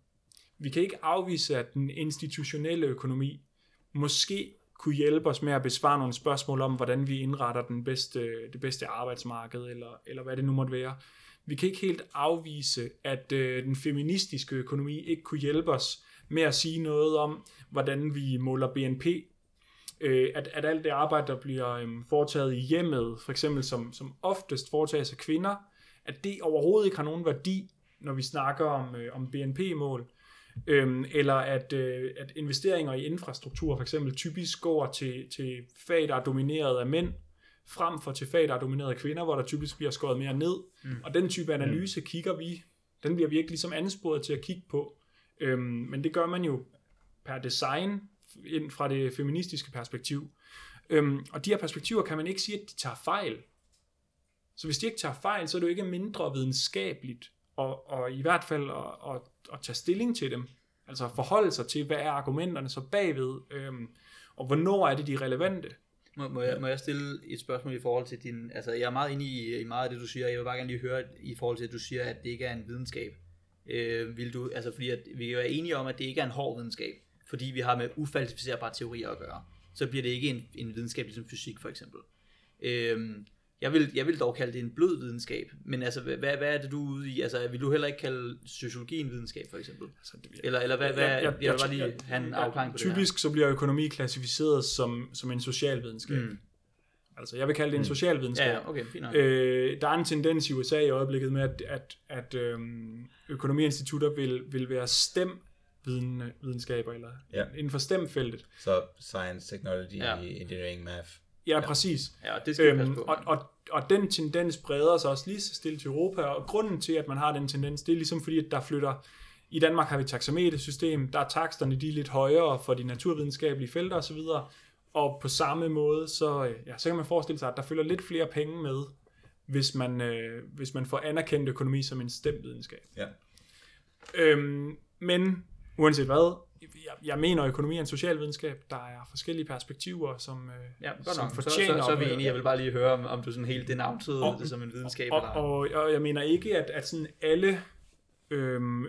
Vi kan ikke afvise, at den institutionelle økonomi måske kunne hjælpe os med at besvare nogle spørgsmål om, hvordan vi indretter den bedste, det bedste arbejdsmarked, eller, eller hvad det nu måtte være. Vi kan ikke helt afvise, at øh, den feministiske økonomi ikke kunne hjælpe os med at sige noget om, hvordan vi måler BNP. Øh, at, at alt det arbejde, der bliver øh, foretaget i hjemmet, for eksempel som, som oftest foretages af kvinder, at det overhovedet ikke har nogen værdi, når vi snakker om, øh, om BNP-mål. Øhm, eller at, øh, at investeringer i infrastruktur for eksempel typisk går til, til fag, der er domineret af mænd, frem for til fag, der er domineret af kvinder, hvor der typisk bliver skåret mere ned. Mm. Og den type analyse mm. kigger vi, den bliver vi ikke ligesom ansporet til at kigge på. Øhm, men det gør man jo per design ind fra det feministiske perspektiv. Øhm, og de her perspektiver kan man ikke sige, at de tager fejl. Så hvis de ikke tager fejl, så er det jo ikke mindre videnskabeligt, og, og i hvert fald at, at, at tage stilling til dem. Altså forholde sig til, hvad er argumenterne så bagved, øhm, og hvornår er det de relevante. Må, må, jeg, må jeg stille et spørgsmål i forhold til din... Altså, jeg er meget inde i, i meget af det, du siger. Jeg vil bare gerne lige høre i forhold til, at du siger, at det ikke er en videnskab. Øh, vil du, altså, fordi at vi er enige om, at det ikke er en hård videnskab, fordi vi har med ufalsificerbare teorier at gøre. Så bliver det ikke en, en videnskab, ligesom fysik for eksempel. Øh, jeg vil, jeg vil dog kalde det en blød videnskab, men altså, hvad, hvad er det, du er ude i? Altså, vil du heller ikke kalde sociologi en videnskab, for eksempel? Altså, det, Eller, eller hvad, hvad, jeg, jeg, jeg vil bare lige have en afklaring på det Typisk så bliver økonomi klassificeret som, som en social videnskab. Mm. Altså, jeg vil kalde det en social videnskab. Ja, okay, fint nok. Øh, der er en tendens i USA i øjeblikket med, at, at, at øhm, økonomiinstitutter vil, vil være stem viden, videnskaber, eller Ja. inden for stemfeltet. Så science, technology, Ja. engineering, math. Ja, præcis. Ja, det skal vi passe Øhm, på. og, og, og den tendens breder sig også lige så stille til Europa, og grunden til, at man har den tendens, det er ligesom fordi, at der flytter, i Danmark har vi et taxametersystem, der er taksterne de er lidt højere for de naturvidenskabelige felter osv., og på samme måde, så, øh, ja, så kan man forestille sig, at der følger lidt flere penge med, hvis man, øh, hvis man får anerkendt økonomi som en stemvidenskab. Ja. Øhm, men uanset hvad, jeg, jeg mener, at økonomi er en social videnskab. Der er forskellige perspektiver, som, øh, Ja, godt som nok. Så, så, fortjener så er vi enige. Jeg vil bare lige høre, om, om du sådan helt denavntede Og- det som en videnskab. Og, eller... og, og jeg mener ikke, at, at sådan alle, øhm,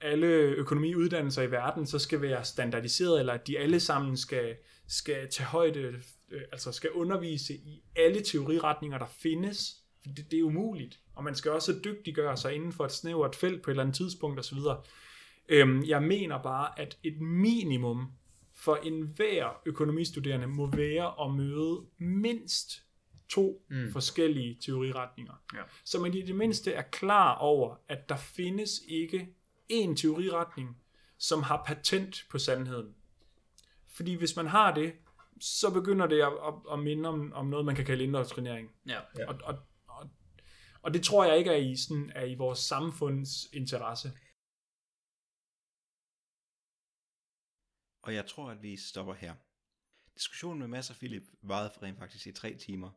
alle økonomiuddannelser i verden så skal være standardiseret, eller at de alle sammen skal, skal tage højde, øh, altså skal undervise i alle teoriretninger, der findes. For det, det er umuligt. Og man skal også dygtiggøre sig inden for et snævert felt på et eller andet tidspunkt osv. Øhm, jeg mener bare, at et minimum for enhver økonomistuderende må være at møde mindst to mm. forskellige teoriretninger. Ja. Så man i det mindste er klar over, at der findes ikke én teoriretning, som har patent på sandheden. Fordi hvis man har det, så begynder det at, at, at minde om, om noget, man kan kalde indoktrinering. ja. Ja. Og, og, og, og det tror jeg ikke er i, sådan, er i vores samfunds interesse. Og jeg tror, at vi stopper her. Diskussionen med Mads og Philip varede for rent faktisk i tre timer,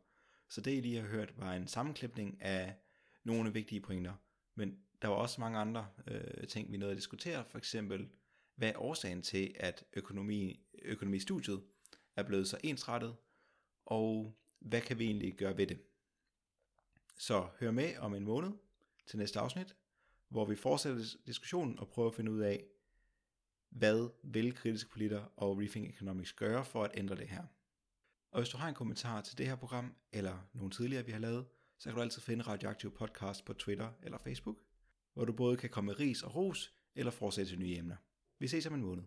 så det I lige har hørt var en sammenklipning af nogle vigtige pointer. Men der var også mange andre øh, ting, vi nåede at diskutere, for eksempel, hvad er årsagen til, at økonomi, økonomistudiet er blevet så ensrettet, og hvad kan vi egentlig gøre ved det? Så hør med om en måned til næste afsnit, hvor vi fortsætter diskussionen og prøver at finde ud af, hvad vil kritiske politikere og Rethink Economics gøre for at ændre det her. Og hvis du har en kommentar til det her program, eller nogle tidligere, vi har lavet, så kan du altid finde Radioaktiv Podcast på Twitter eller Facebook, hvor du både kan komme med ris og ros, eller fortsætte til nye emner. Vi ses om en måned.